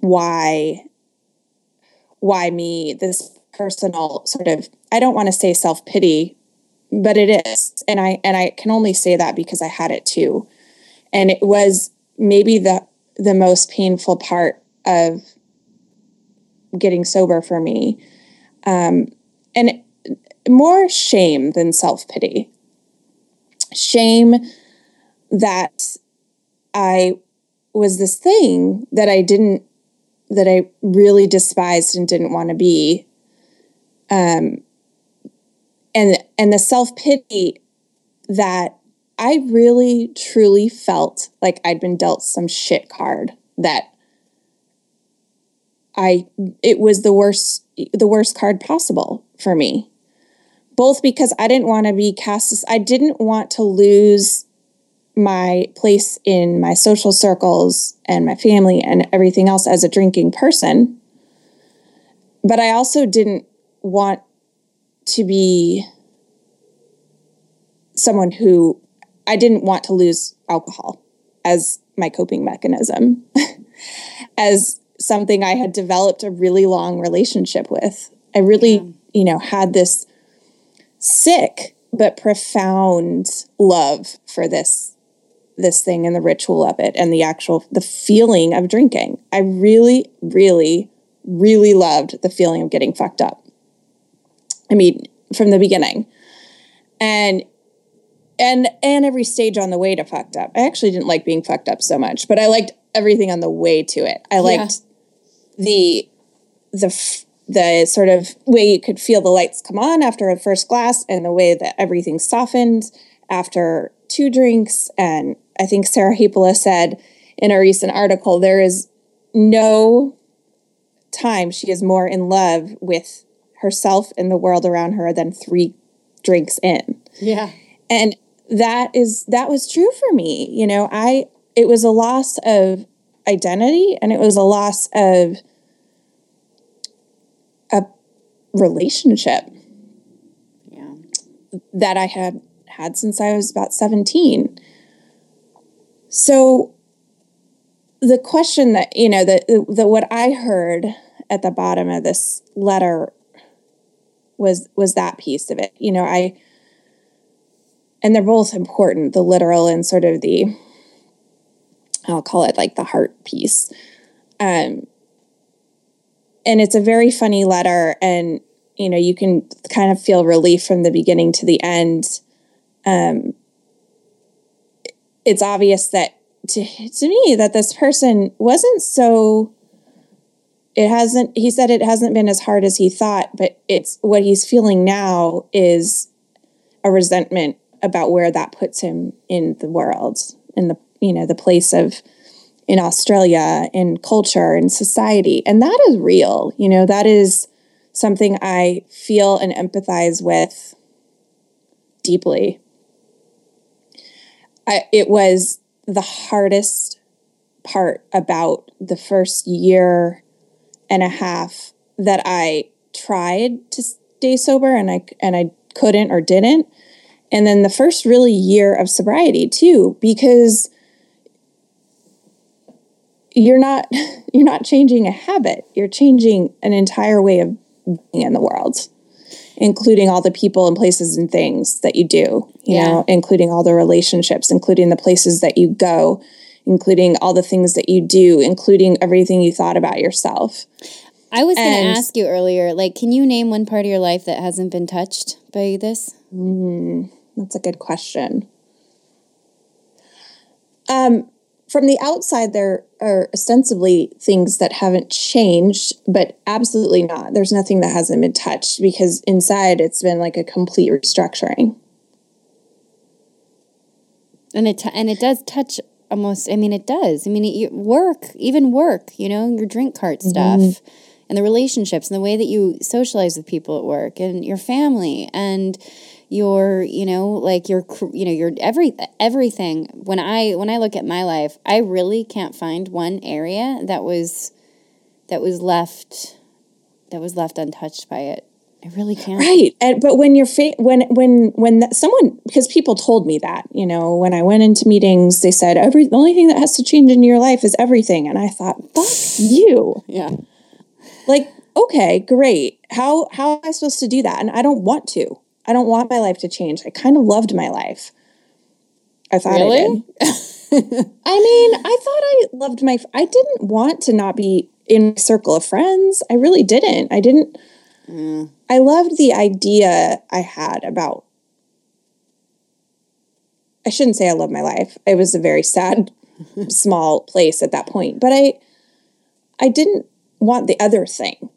why why me this personal sort of i don't want to say self-pity but it is and i and i can only say that because i had it too and it was maybe the the most painful part of getting sober for me um and more shame than self-pity shame that i was this thing that i didn't that I really despised and didn't want to be. Um, and and the self pity that I really truly felt like I'd been dealt some shit card that I it was the worst the worst card possible for me. Both because I didn't want to be cast as I didn't want to lose my place in my social circles and my family and everything else as a drinking person. But I also didn't want to be someone who I didn't want to lose alcohol as my coping mechanism, as something I had developed a really long relationship with. I really, you know, had this sick but profound love for this this thing and the ritual of it and the actual the feeling of drinking. I really really really loved the feeling of getting fucked up. I mean, from the beginning. And and and every stage on the way to fucked up. I actually didn't like being fucked up so much, but I liked everything on the way to it. I liked the the f- the sort of way you could feel the lights come on after a first glass and the way that everything softened after two drinks and I think Sarah Hepola said in a recent article there is no time she is more in love with herself and the world around her than 3 drinks in yeah. and that is that was true for me. You know, I it was a loss of identity and it was a loss of a relationship Yeah. that I had had since I was about 17. So the question that, you know, the, the what I heard at the bottom of this letter was was that piece of it. You know, I and they're both important, the literal and sort of the I'll call it like the heart piece. Um and it's a very funny letter and you know, you can kind of feel relief from the beginning to the end um, it's obvious that to, to me that this person wasn't so it hasn't he said it hasn't been as hard as he thought but it's what he's feeling now is a resentment about where that puts him in the world in the you know the place of in australia in culture in society and that is real you know that is something i feel and empathize with deeply I, it was the hardest part about the first year and a half that I tried to stay sober and I and I couldn't or didn't. And then the first really year of sobriety too because you're not you're not changing a habit. You're changing an entire way of being in the world including all the people and places and things that you do, you Yeah. know, including all the relationships, including the places that you go, including all the things that you do, including everything you thought about yourself. I was going to ask you earlier, like, can you name one part of your life that hasn't been touched by this? Mm-hmm. That's a good question. Um, from the outside, there are ostensibly things that haven't changed, but absolutely not. There's nothing that hasn't been touched because inside it's been like a complete restructuring. And it t- and it does touch almost. I mean, it does. I mean, it, work, even work. You know, your drink cart stuff, and the relationships, and the way that you socialize with people at work, and your family, and your, you know, like your, you know, your every everything. When I when I look at my life, I really can't find one area that was that was left that was left untouched by it. I really can't. Right. And but when you're fa- when when when that, someone because people told me that, you know, when I went into meetings, they said every the only thing that has to change in your life is everything. And I thought, fuck you. Yeah. Like, okay, great. How how am I supposed to do that? And I don't want to. I don't want my life to change. I kind of loved my life. I thought I Really? did. I mean, I thought I loved my I didn't want to not be in my circle of friends. I really didn't. I didn't mm. I loved the idea I had about I shouldn't say I love my life. It was a very sad small place at that point, but I I didn't want the other thing.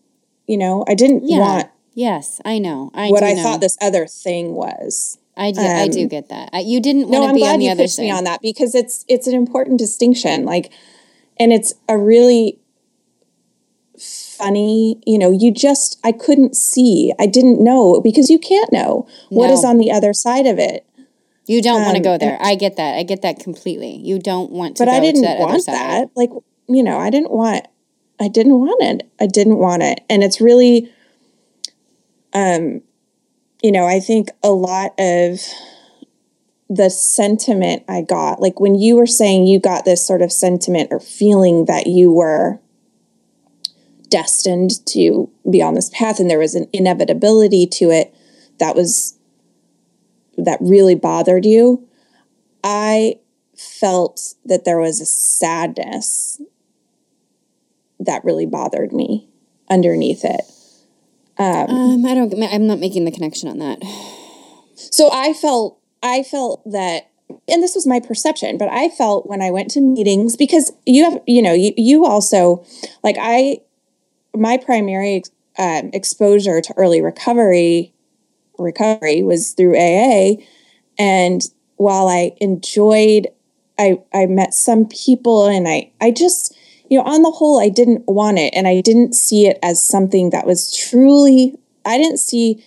You know, I didn't Yeah. want Yes, I know. I what I know. thought this other thing was. I do. I do um, get that. I, you didn't No, want to I'm be on the you other side. me on that because it's it's an important distinction. Like, and it's a really funny. You know, you just I couldn't see. I didn't know because you can't know what is No. on the other side of it. You don't want to Um, go there. I get that. I get that completely. You don't want to But I didn't to that want that. Like, you know, I didn't want. I didn't want it. I didn't want it, and it's really. Um, you know, I think a lot of the sentiment I got, like when you were saying you got this sort of sentiment or feeling that you were destined to be on this path and there was an inevitability to it that was that really bothered you. I felt that there was a sadness that really bothered me underneath it. Um, I don't. I'm not making the connection on that. So I felt I felt that and this was my perception, but I felt when I went to meetings because you have you know you, you also like I my primary um, exposure to early recovery recovery was through AA and while I enjoyed I I met some people and I I just you know on the whole I didn't want it and I didn't see it as something that was truly I didn't see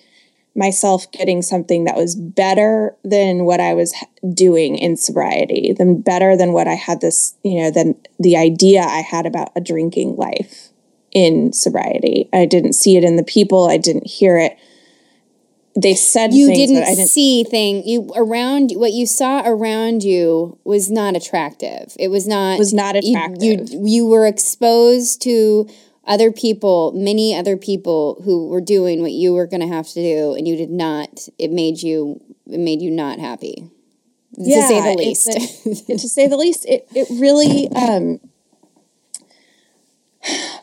myself getting something that was better than what I was doing in sobriety, than better than what I had this, you know, than the idea I had about a drinking life in sobriety. I didn't see it in the people, I didn't hear it. They said You things, didn't, didn't see thing you around what you saw around you was not attractive. It was not was not attractive. You, you were exposed to other people, many other people who were doing what you were going to have to do, and you did not. It made you. It made you not happy, Yeah, to say the least. a- to say the least, it it really. Um,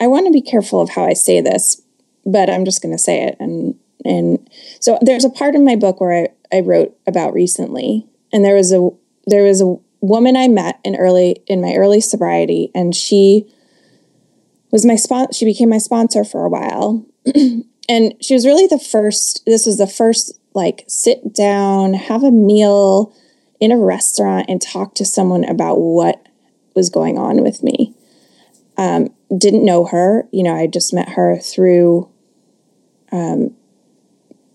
I want to be careful of how I say this, but I'm just going to say it. And and so there's a part in my book where I, I wrote about recently, and there was a there was a woman I met in early in my early sobriety, and she was my sponsor She became my sponsor for a while, and she was really the first. This was the first like sit down, have a meal in a restaurant, and talk to someone about what was going on with me. Um, didn't know her, you know. I just met her through um,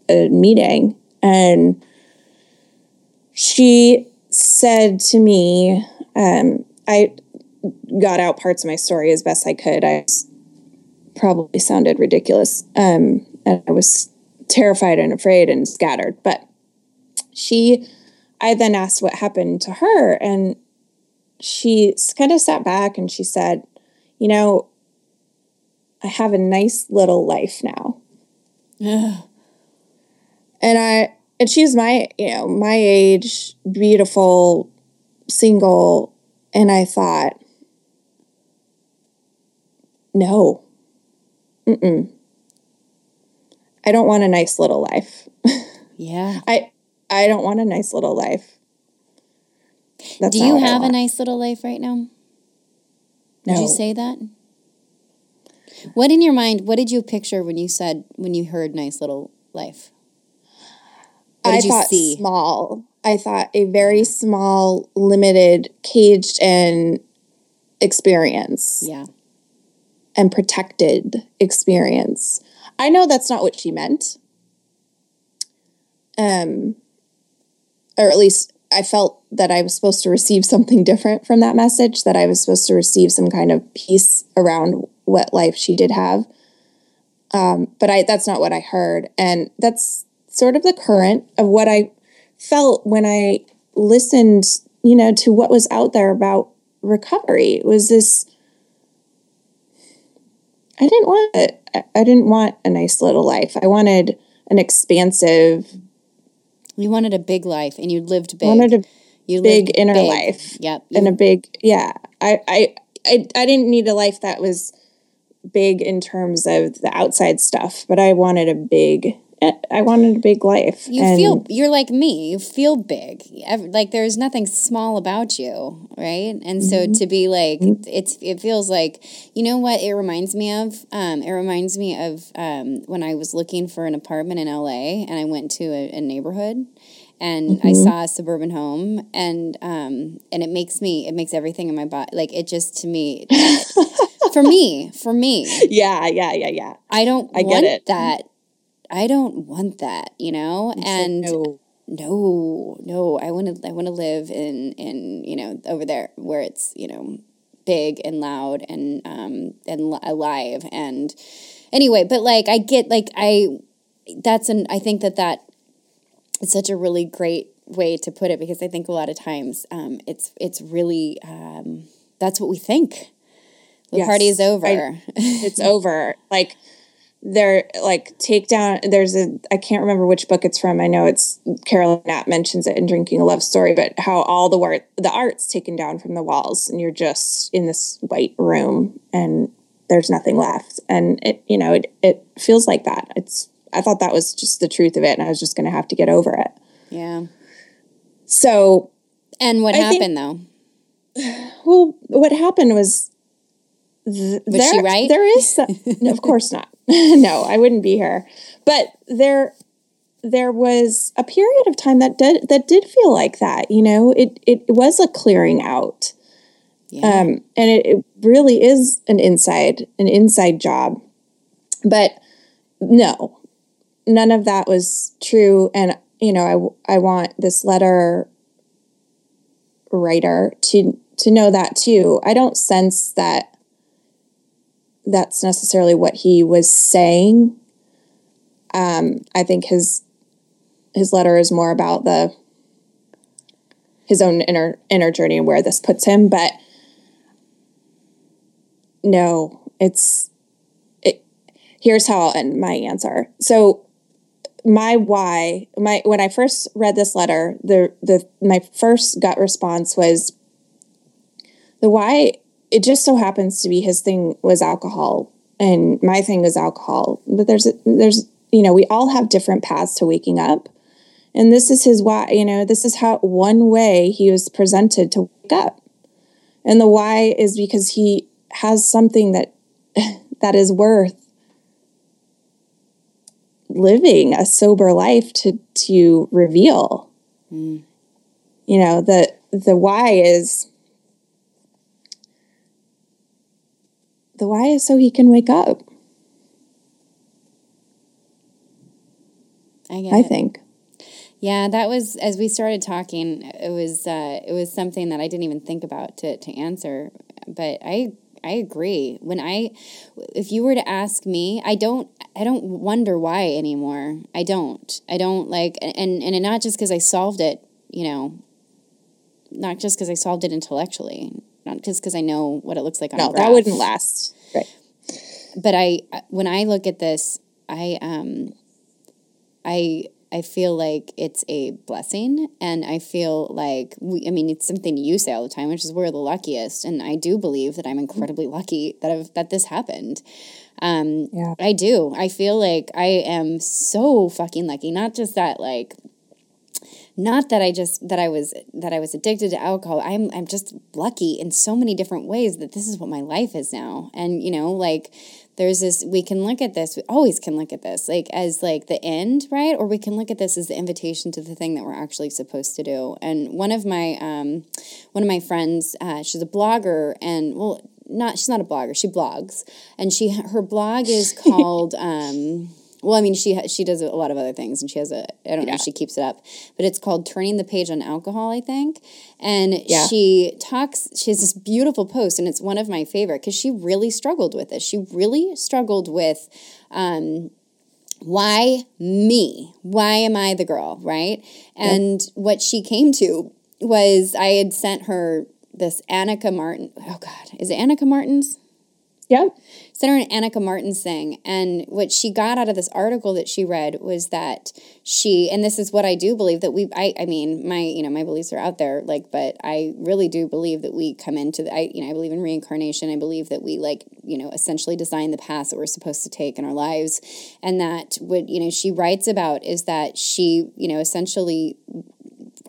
a meeting, and she said to me, um, I got out parts of my story as best I could. I probably sounded ridiculous. Um, and I was terrified and afraid and scattered. But she, I then asked what happened to her. And she kind of sat back and she said, You know, I have a nice little life now. And I, and she's my, you know, my age, beautiful, single. And I thought, no. Mm-mm. I don't want a nice little life. yeah. I I don't want a nice little life. That's Do you have a nice little life right now? No. Did you say that? What in your mind? What did you picture when you said when you heard "nice little life"? I thought see? small. I thought a very small, limited, caged in experience Yeah. and protected experience. I know that's not what she meant. Um, or at least I felt that I was supposed to receive something different from that message, that I was supposed to receive some kind of peace around what life she did have. Um, but I that's not what I heard. And that's sort of the current of what I felt when I listened, you know, to what was out there about recovery. It was this I didn't want it. I- didn't want a nice little life. I wanted an expansive, You wanted a big life, and you lived big. wanted a you big inner big. life Yep. and a big yeah. I, I I I didn't need a life that was big in terms of the outside stuff, but I wanted a big I wanted a big life. You feel you're like me. You feel big. Like there's nothing small about you, right? And Mm-hmm. so to be like, it's it feels like you know what it reminds me of. Um, it reminds me of um, when I was looking for an apartment in LA, and I went to a, a neighborhood, and I Mm-hmm. saw a suburban home, and um, and it makes me it makes everything in my body like it just to me. for me, for me, yeah, yeah, yeah, yeah. I don't I get it. that. I don't want that, you know? and no. no, no, I want to I want to live in in, you know, over there where it's, you know, big and loud and um and alive and anyway, but like I get like I that's an I think that that it's such a really great way to put it because I think a lot of times um it's it's really um that's what we think. The Yes, party is over. I- it's over. Like they're like take down there's a I can't remember which book it's from. I know it's Caroline Knapp mentions it in Drinking a Love Story, but how all the word the art's taken down from the walls and you're just in this white room and there's nothing left. And it you know, it it feels like that. It's I thought that was just the truth of it and I was just gonna have to get over it. yeah. So And what I think- happened though? Well, what happened was. Th- Was she right? There is, some, no, of course not. no, I wouldn't be here. But there, there was a period of time that did that did feel like that. You know, it it was a clearing out, Yeah. um, and it, it really is an inside an inside job. But no, none of that was true and you know i i want this letter writer to to know that too i don't sense that that's necessarily what he was saying. Um i think his his letter is more about the his own inner inner journey and where this puts him but no it's it here's how i'll end my answer. So my why my when i first read this letter the the my first gut response was the why it just so happens to be his thing was alcohol. And my thing was alcohol. But there's a, there's you know we all have different paths to waking up. And this is his why you know this is how one way he was presented to wake up. And the why is because he has something that that is worth living a sober life to to reveal. Mm. You know the the why is the why is so he can wake up I get i it. think Yeah, that was as we started talking. It was uh, it was something that I didn't even think about to to answer. But I I agree. When I if you were to ask me, I don't I don't wonder why anymore. I don't. I don't like and and not just because I solved it. You know, not just because I solved it intellectually. Not just because I know what it looks like on no that wouldn't last right but I when I look at this, I um I I feel like it's a blessing and I feel like we I mean it's something you say all the time, which is we're the luckiest and I do believe that I'm incredibly lucky that I've that this happened. Um Yeah. I do. I feel like I am so fucking lucky. Not just that like not that I just that I was that I was addicted to alcohol. I'm I'm just lucky in so many different ways that this is what my life is now. And you know, like there's this we can look at this, we always can look at this like as like the end, right? Or we can look at this as the invitation to the thing that we're actually supposed to do. And one of my um one of my friends, uh, she's a blogger and well not she's not a blogger, she blogs. And she her blog is called um well, I mean, she ha- she does a lot of other things, and she has a I don't know Yeah. if she keeps it up, but it's called "Turning the Page on Alcohol," I think. And Yeah. she talks. She has this beautiful post, and it's one of my favorite because she really struggled with this. She really struggled with. Um, why me? Why am I the girl? Right. And what she came to was I had sent her this Annika Martin. Oh God, is it Annika Martin's? Yep. Sent her Annika Martin's thing. And what she got out of this article that she read was that she, and this is what I do believe that we, I, I mean, my, you know, my beliefs are out there, like, but I really do believe that we come into the, I, you know, I believe in reincarnation. I believe that we, like, you know, essentially design the path that we're supposed to take in our lives. And that what, you know, she writes about is that she, you know, essentially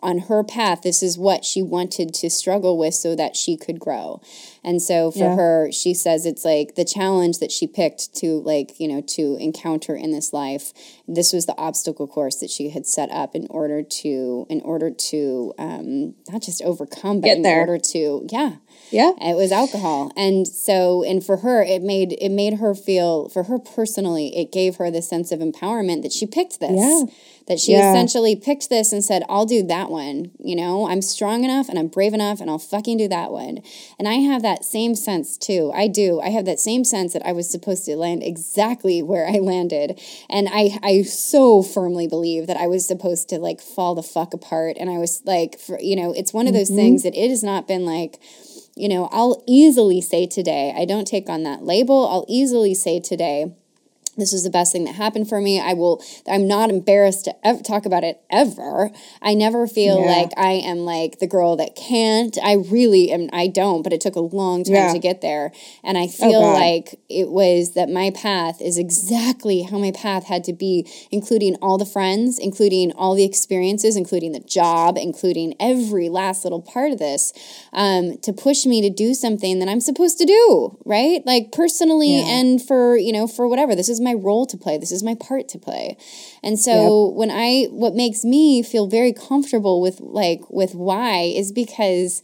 on her path, this is what she wanted to struggle with so that she could grow. And so for Yeah. her, she says it's like the challenge that she picked to like, you know, to encounter in this life. This was the obstacle course that she had set up in order to in order to um not just overcome but Get in there. order to yeah, Yeah. it was alcohol and so and for her it made it made her feel for her personally it gave her the sense of empowerment that she picked this Yeah. That she Yeah. essentially picked this and said i'll do that one you know? I'm strong enough and i'm brave enough and i'll fucking do that one. And i have that same sense too. I do. I have that same sense that i was supposed to land exactly where i landed. And i i so firmly believe that i was supposed to like fall the fuck apart. And i was like for you know it's one of those mm-hmm. things that it has not been like you know, I'll easily say today, I don't take on that label. I'll easily say today, this is the best thing that happened for me. I will, I'm not embarrassed to ever talk about it ever. I never feel Yeah. like I am like the girl that can't. I really am, I don't, but it took a long time Yeah. to get there. And I feel God. like it was that my path is exactly how my path had to be, including all the friends, including all the experiences, including the job, including every last little part of this, um, to push me to do something that I'm supposed to do, right? Like personally Yeah. and for, you know, for whatever. This is my role to play. This is my part to play. And so when I what makes me feel very comfortable with like with why is because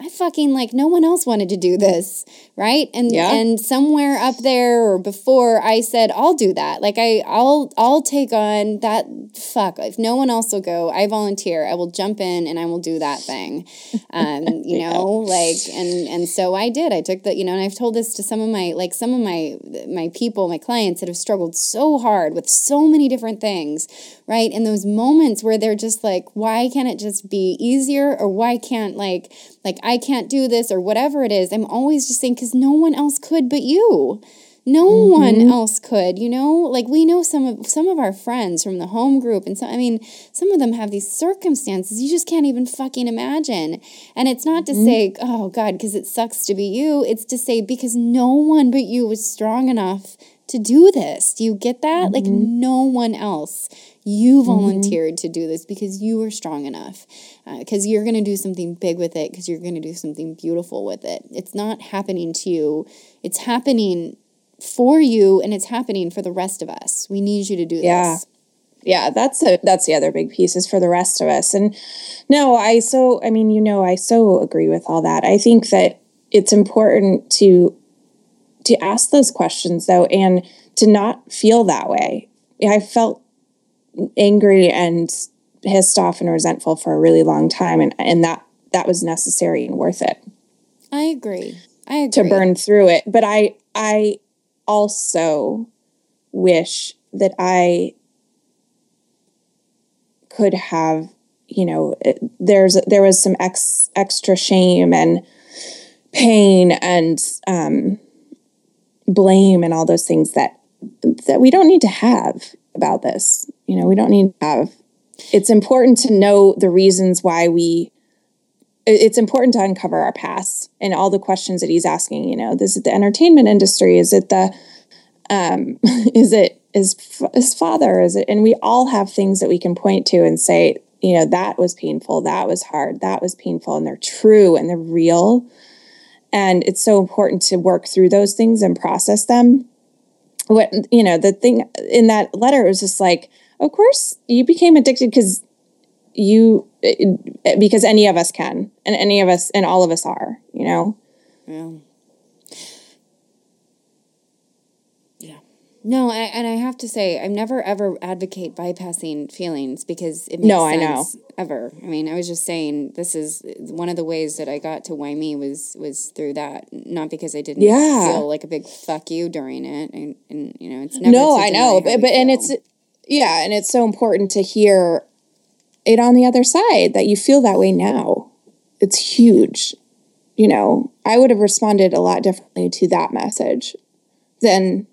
I fucking like no one else wanted to do this, right? And Yeah. and somewhere up there or before I said I'll do that. Like I I'll I'll take on that fuck. If no one else will go, I volunteer. I will jump in and I will do that thing. Um, you know, like and and so I did. I took the, you know, and I've told this to some of my like some of my my people, my clients that have struggled so hard with so many different things, right? And those moments where they're just like, why can't it just be easier or why can't like like I can't do this or whatever it is. I'm always just saying cuz no one else could but you. No mm-hmm. one else could, you know. Like we know some of some of our friends from the home group, and some. I mean, some of them have these circumstances you just can't even fucking imagine. And it's not to mm-hmm. say, oh God, because it sucks to be you. It's to say because no one but you was strong enough to do this. Do you get that? Like mm-hmm. no one else. You mm-hmm. volunteered to do this because you were strong enough. Uh, because you're going to do something big with it. Because you're going to do something beautiful with it. It's not happening to you. It's happening for you, and it's happening for the rest of us. We need you to do Yeah. this. yeah that's a, that's the other big piece is for the rest of us and no i so i mean you know i so agree with all that i think that it's important to to ask those questions though and to not feel that way i felt angry and pissed off and resentful for a really long time and and that that was necessary and worth it I agree. I agree. to burn through it. But I I also wish that I could have, you know, there's there was some ex, extra shame and pain and um, blame and all those things that that we don't need to have about this. You know, we don't need to have. It's important to know the reasons why we it's important to uncover our past and all the questions that he's asking you know is it the entertainment industry? Is it the um is it is his father? Is it and we all have things that we can point to and say you know that was painful that was hard that was painful and they're true and they're real. And it's so important to work through those things and process them. What you know the thing in that letter was just like of course you became addicted because you eh, eh, because any of us can and any of us and all of us are you know Yeah. Yeah. No, I, and I have to say, I never ever advocate bypassing feelings because it makes No, I know. ever. I mean, I was just saying this is one of the ways that I got to why me was was through that, not because I didn't Yeah. feel like a big fuck you during it, and, and you know, it's never. no i know but, but and it's yeah and it's so important to hear it on the other side that you feel that way now it's huge you know i would have responded a lot differently to that message than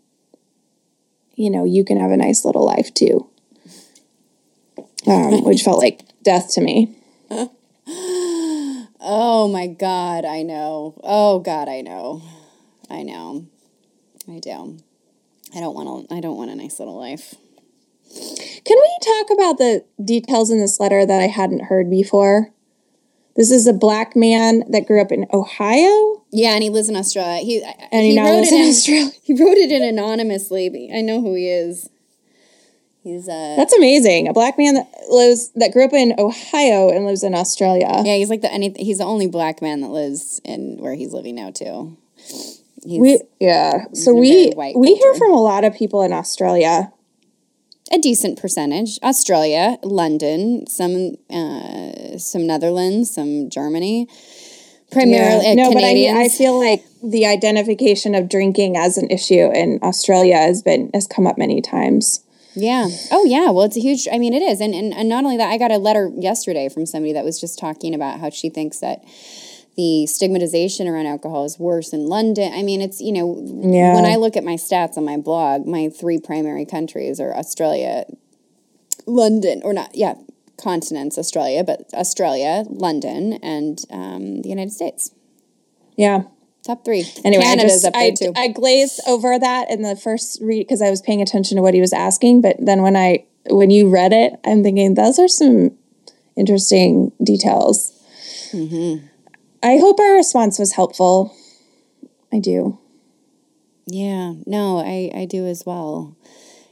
you know you can have a nice little life too um, which felt like death to me Oh my God, I know. Oh God, I know. I know. I do. I don't want to. I don't want a nice little life. Can we talk about the details in this letter that I hadn't heard before? This is a black man that grew up in Ohio Yeah, and he lives in Australia. He and he, now lives in in Australia. He wrote it in anonymously. I know who he is. He's uh That's amazing. A black man that lives that grew up in Ohio and lives in Australia. yeah. He's like the any. He's the only black man that lives in where he's living now too. He's We yeah. So we we hear from a lot of people in Australia. A decent percentage. Australia, London, some uh, some Netherlands, some Germany. Primarily, uh, no, but I I feel like the identification of drinking as an issue in Australia has been has come up many times. Yeah. Oh, yeah. Well, it's a huge. I mean, it is, and, and and not only that, I got a letter yesterday from somebody that was just talking about how she thinks that the stigmatization around alcohol is worse in London. I mean, it's you know, Yeah. when I look at my stats on my blog, my three primary countries are Australia, London, or not, yeah, continents, Australia, but Australia, London, and um, the United States. Yeah. Top three. Anyway, Canada's I up just there I, too. I glazed over that in the first read because I was paying attention to what he was asking. But then when I when you read it, I'm thinking those are some interesting details. Mm-hmm. I hope our response was helpful. I do. Yeah, no, I, I do as well.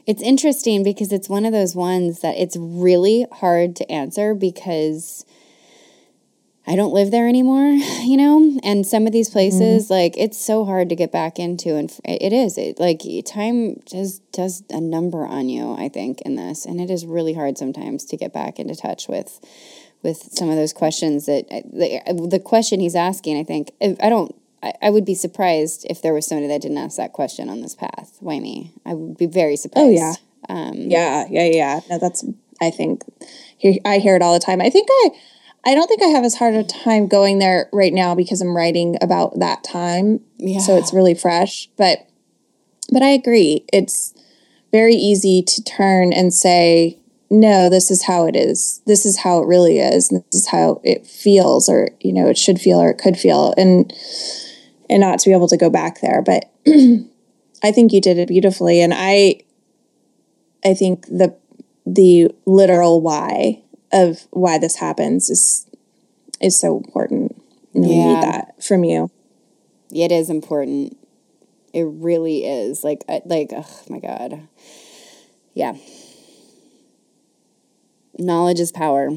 It's interesting because it's one of those ones that it's really hard to answer because I don't live there anymore, you know? And some of these Mm-hmm. places, like, it's so hard to get back into. And it is. It, like, time just does a number on you, I think, in this. And it is really hard sometimes to get back into touch with with some of those questions that uh, the, uh, the question he's asking, I think, I don't. I I would be surprised if there was somebody that didn't ask that question on this path. Why me? I would be very surprised. Oh, yeah. Um, yeah, yeah, yeah. No, that's. I think I hear it all the time. I think I, I don't think I have as hard a time going there right now because I'm writing about that time, yeah. so it's really fresh. But, but I agree. It's very easy to turn and say, "No, this is how it is. This is how it really is. And this is how it feels, or you know, it should feel, or it could feel," and and not to be able to go back there. But I think you did it beautifully, and I I think the the literal why of why this happens is is so important. And we need that from you. It is important. It really is. Like, uh, like, oh my god. Yeah. Knowledge is power.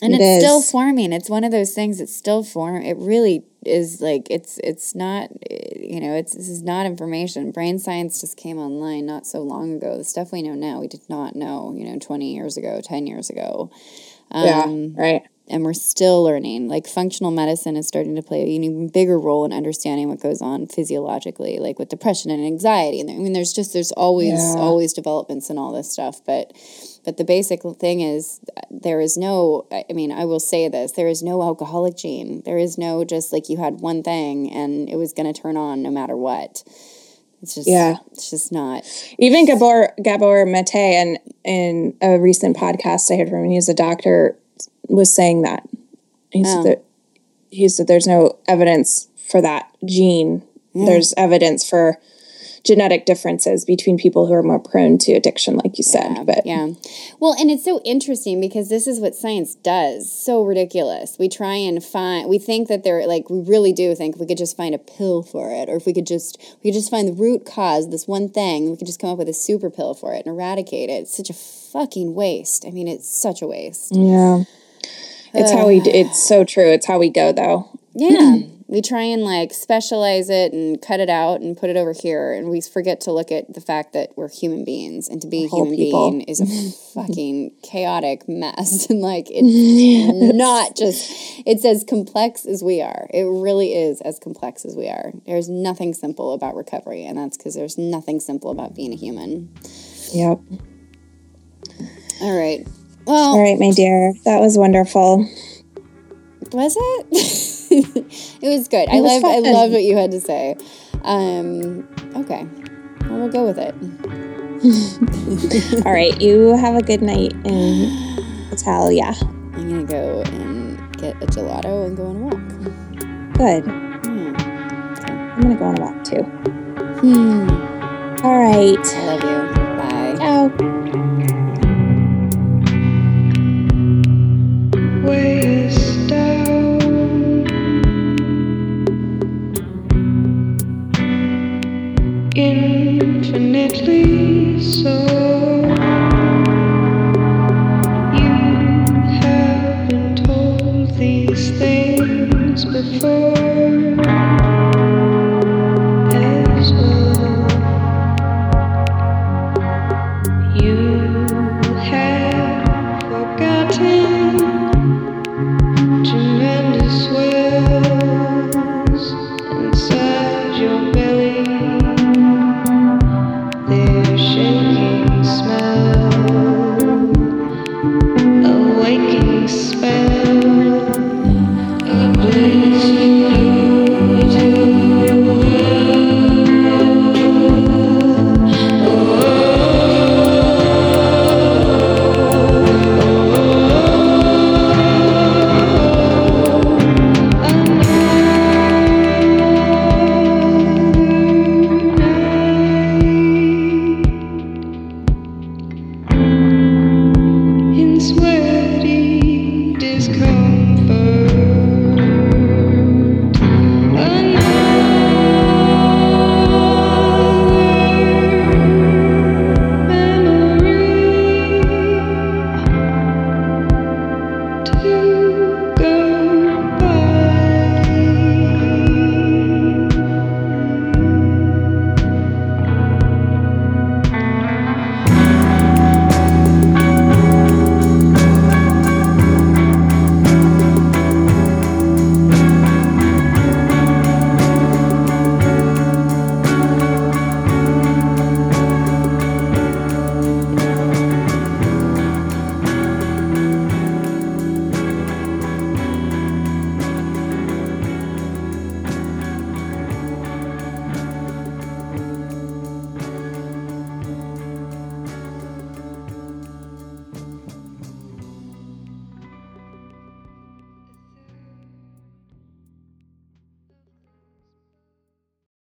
And It it's still is. forming. It's one of those things that's still form. It really is like it's it's not you know it's this is not information. Brain science just came online not so long ago. The stuff we know now we did not know you know twenty years ago, ten years ago. Um, yeah, right. and we're still learning. Like functional medicine is starting to play an even bigger role in understanding what goes on physiologically, like with depression and anxiety. And I mean, there's just there's always Yeah. always developments and all this stuff, but but the basic thing is there is no. I mean, I will say this: there is no alcoholic gene. There is no just like you had one thing and it was going to turn on no matter what. It's just Yeah. It's just not. Even Gabor Gabor Mate and in a recent podcast I heard from him, he's a doctor, was saying that. He Oh. said that he said there's no evidence for that gene. There's evidence for genetic differences between people who are more prone to addiction, like you said. but Yeah. Well, and it's so interesting because this is what science does. So ridiculous. We try and find we think that they're like we really do think if we could just find a pill for it or if we could just we could just find the root cause, this one thing, we could just come up with a super pill for it and eradicate it. It's such a fucking waste. I mean, it's such a waste. yeah. It's how we it's so true. It's how we go though. Yeah. Hmm. we try and like specialize it and cut it out and put it over here and we forget to look at the fact that we're human beings and to be a whole human people. being is a fucking chaotic mess and like it's not just it's as complex as we are it really is as complex as we are there's nothing simple about recovery and that's because there's nothing simple about being a human Yep. all right well All right, my dear. That was wonderful. Was it? it was good. I love. I fun. loved what you had to say. Um, okay, well, we'll go with it. All right, you have a good night in Italia. I'm gonna go and get a gelato and go on a walk. Good. Hmm. I'm gonna go on a walk too. Hmm. All right. I love you. Bye. Ciao. Waist infinitely so. You have been told these things before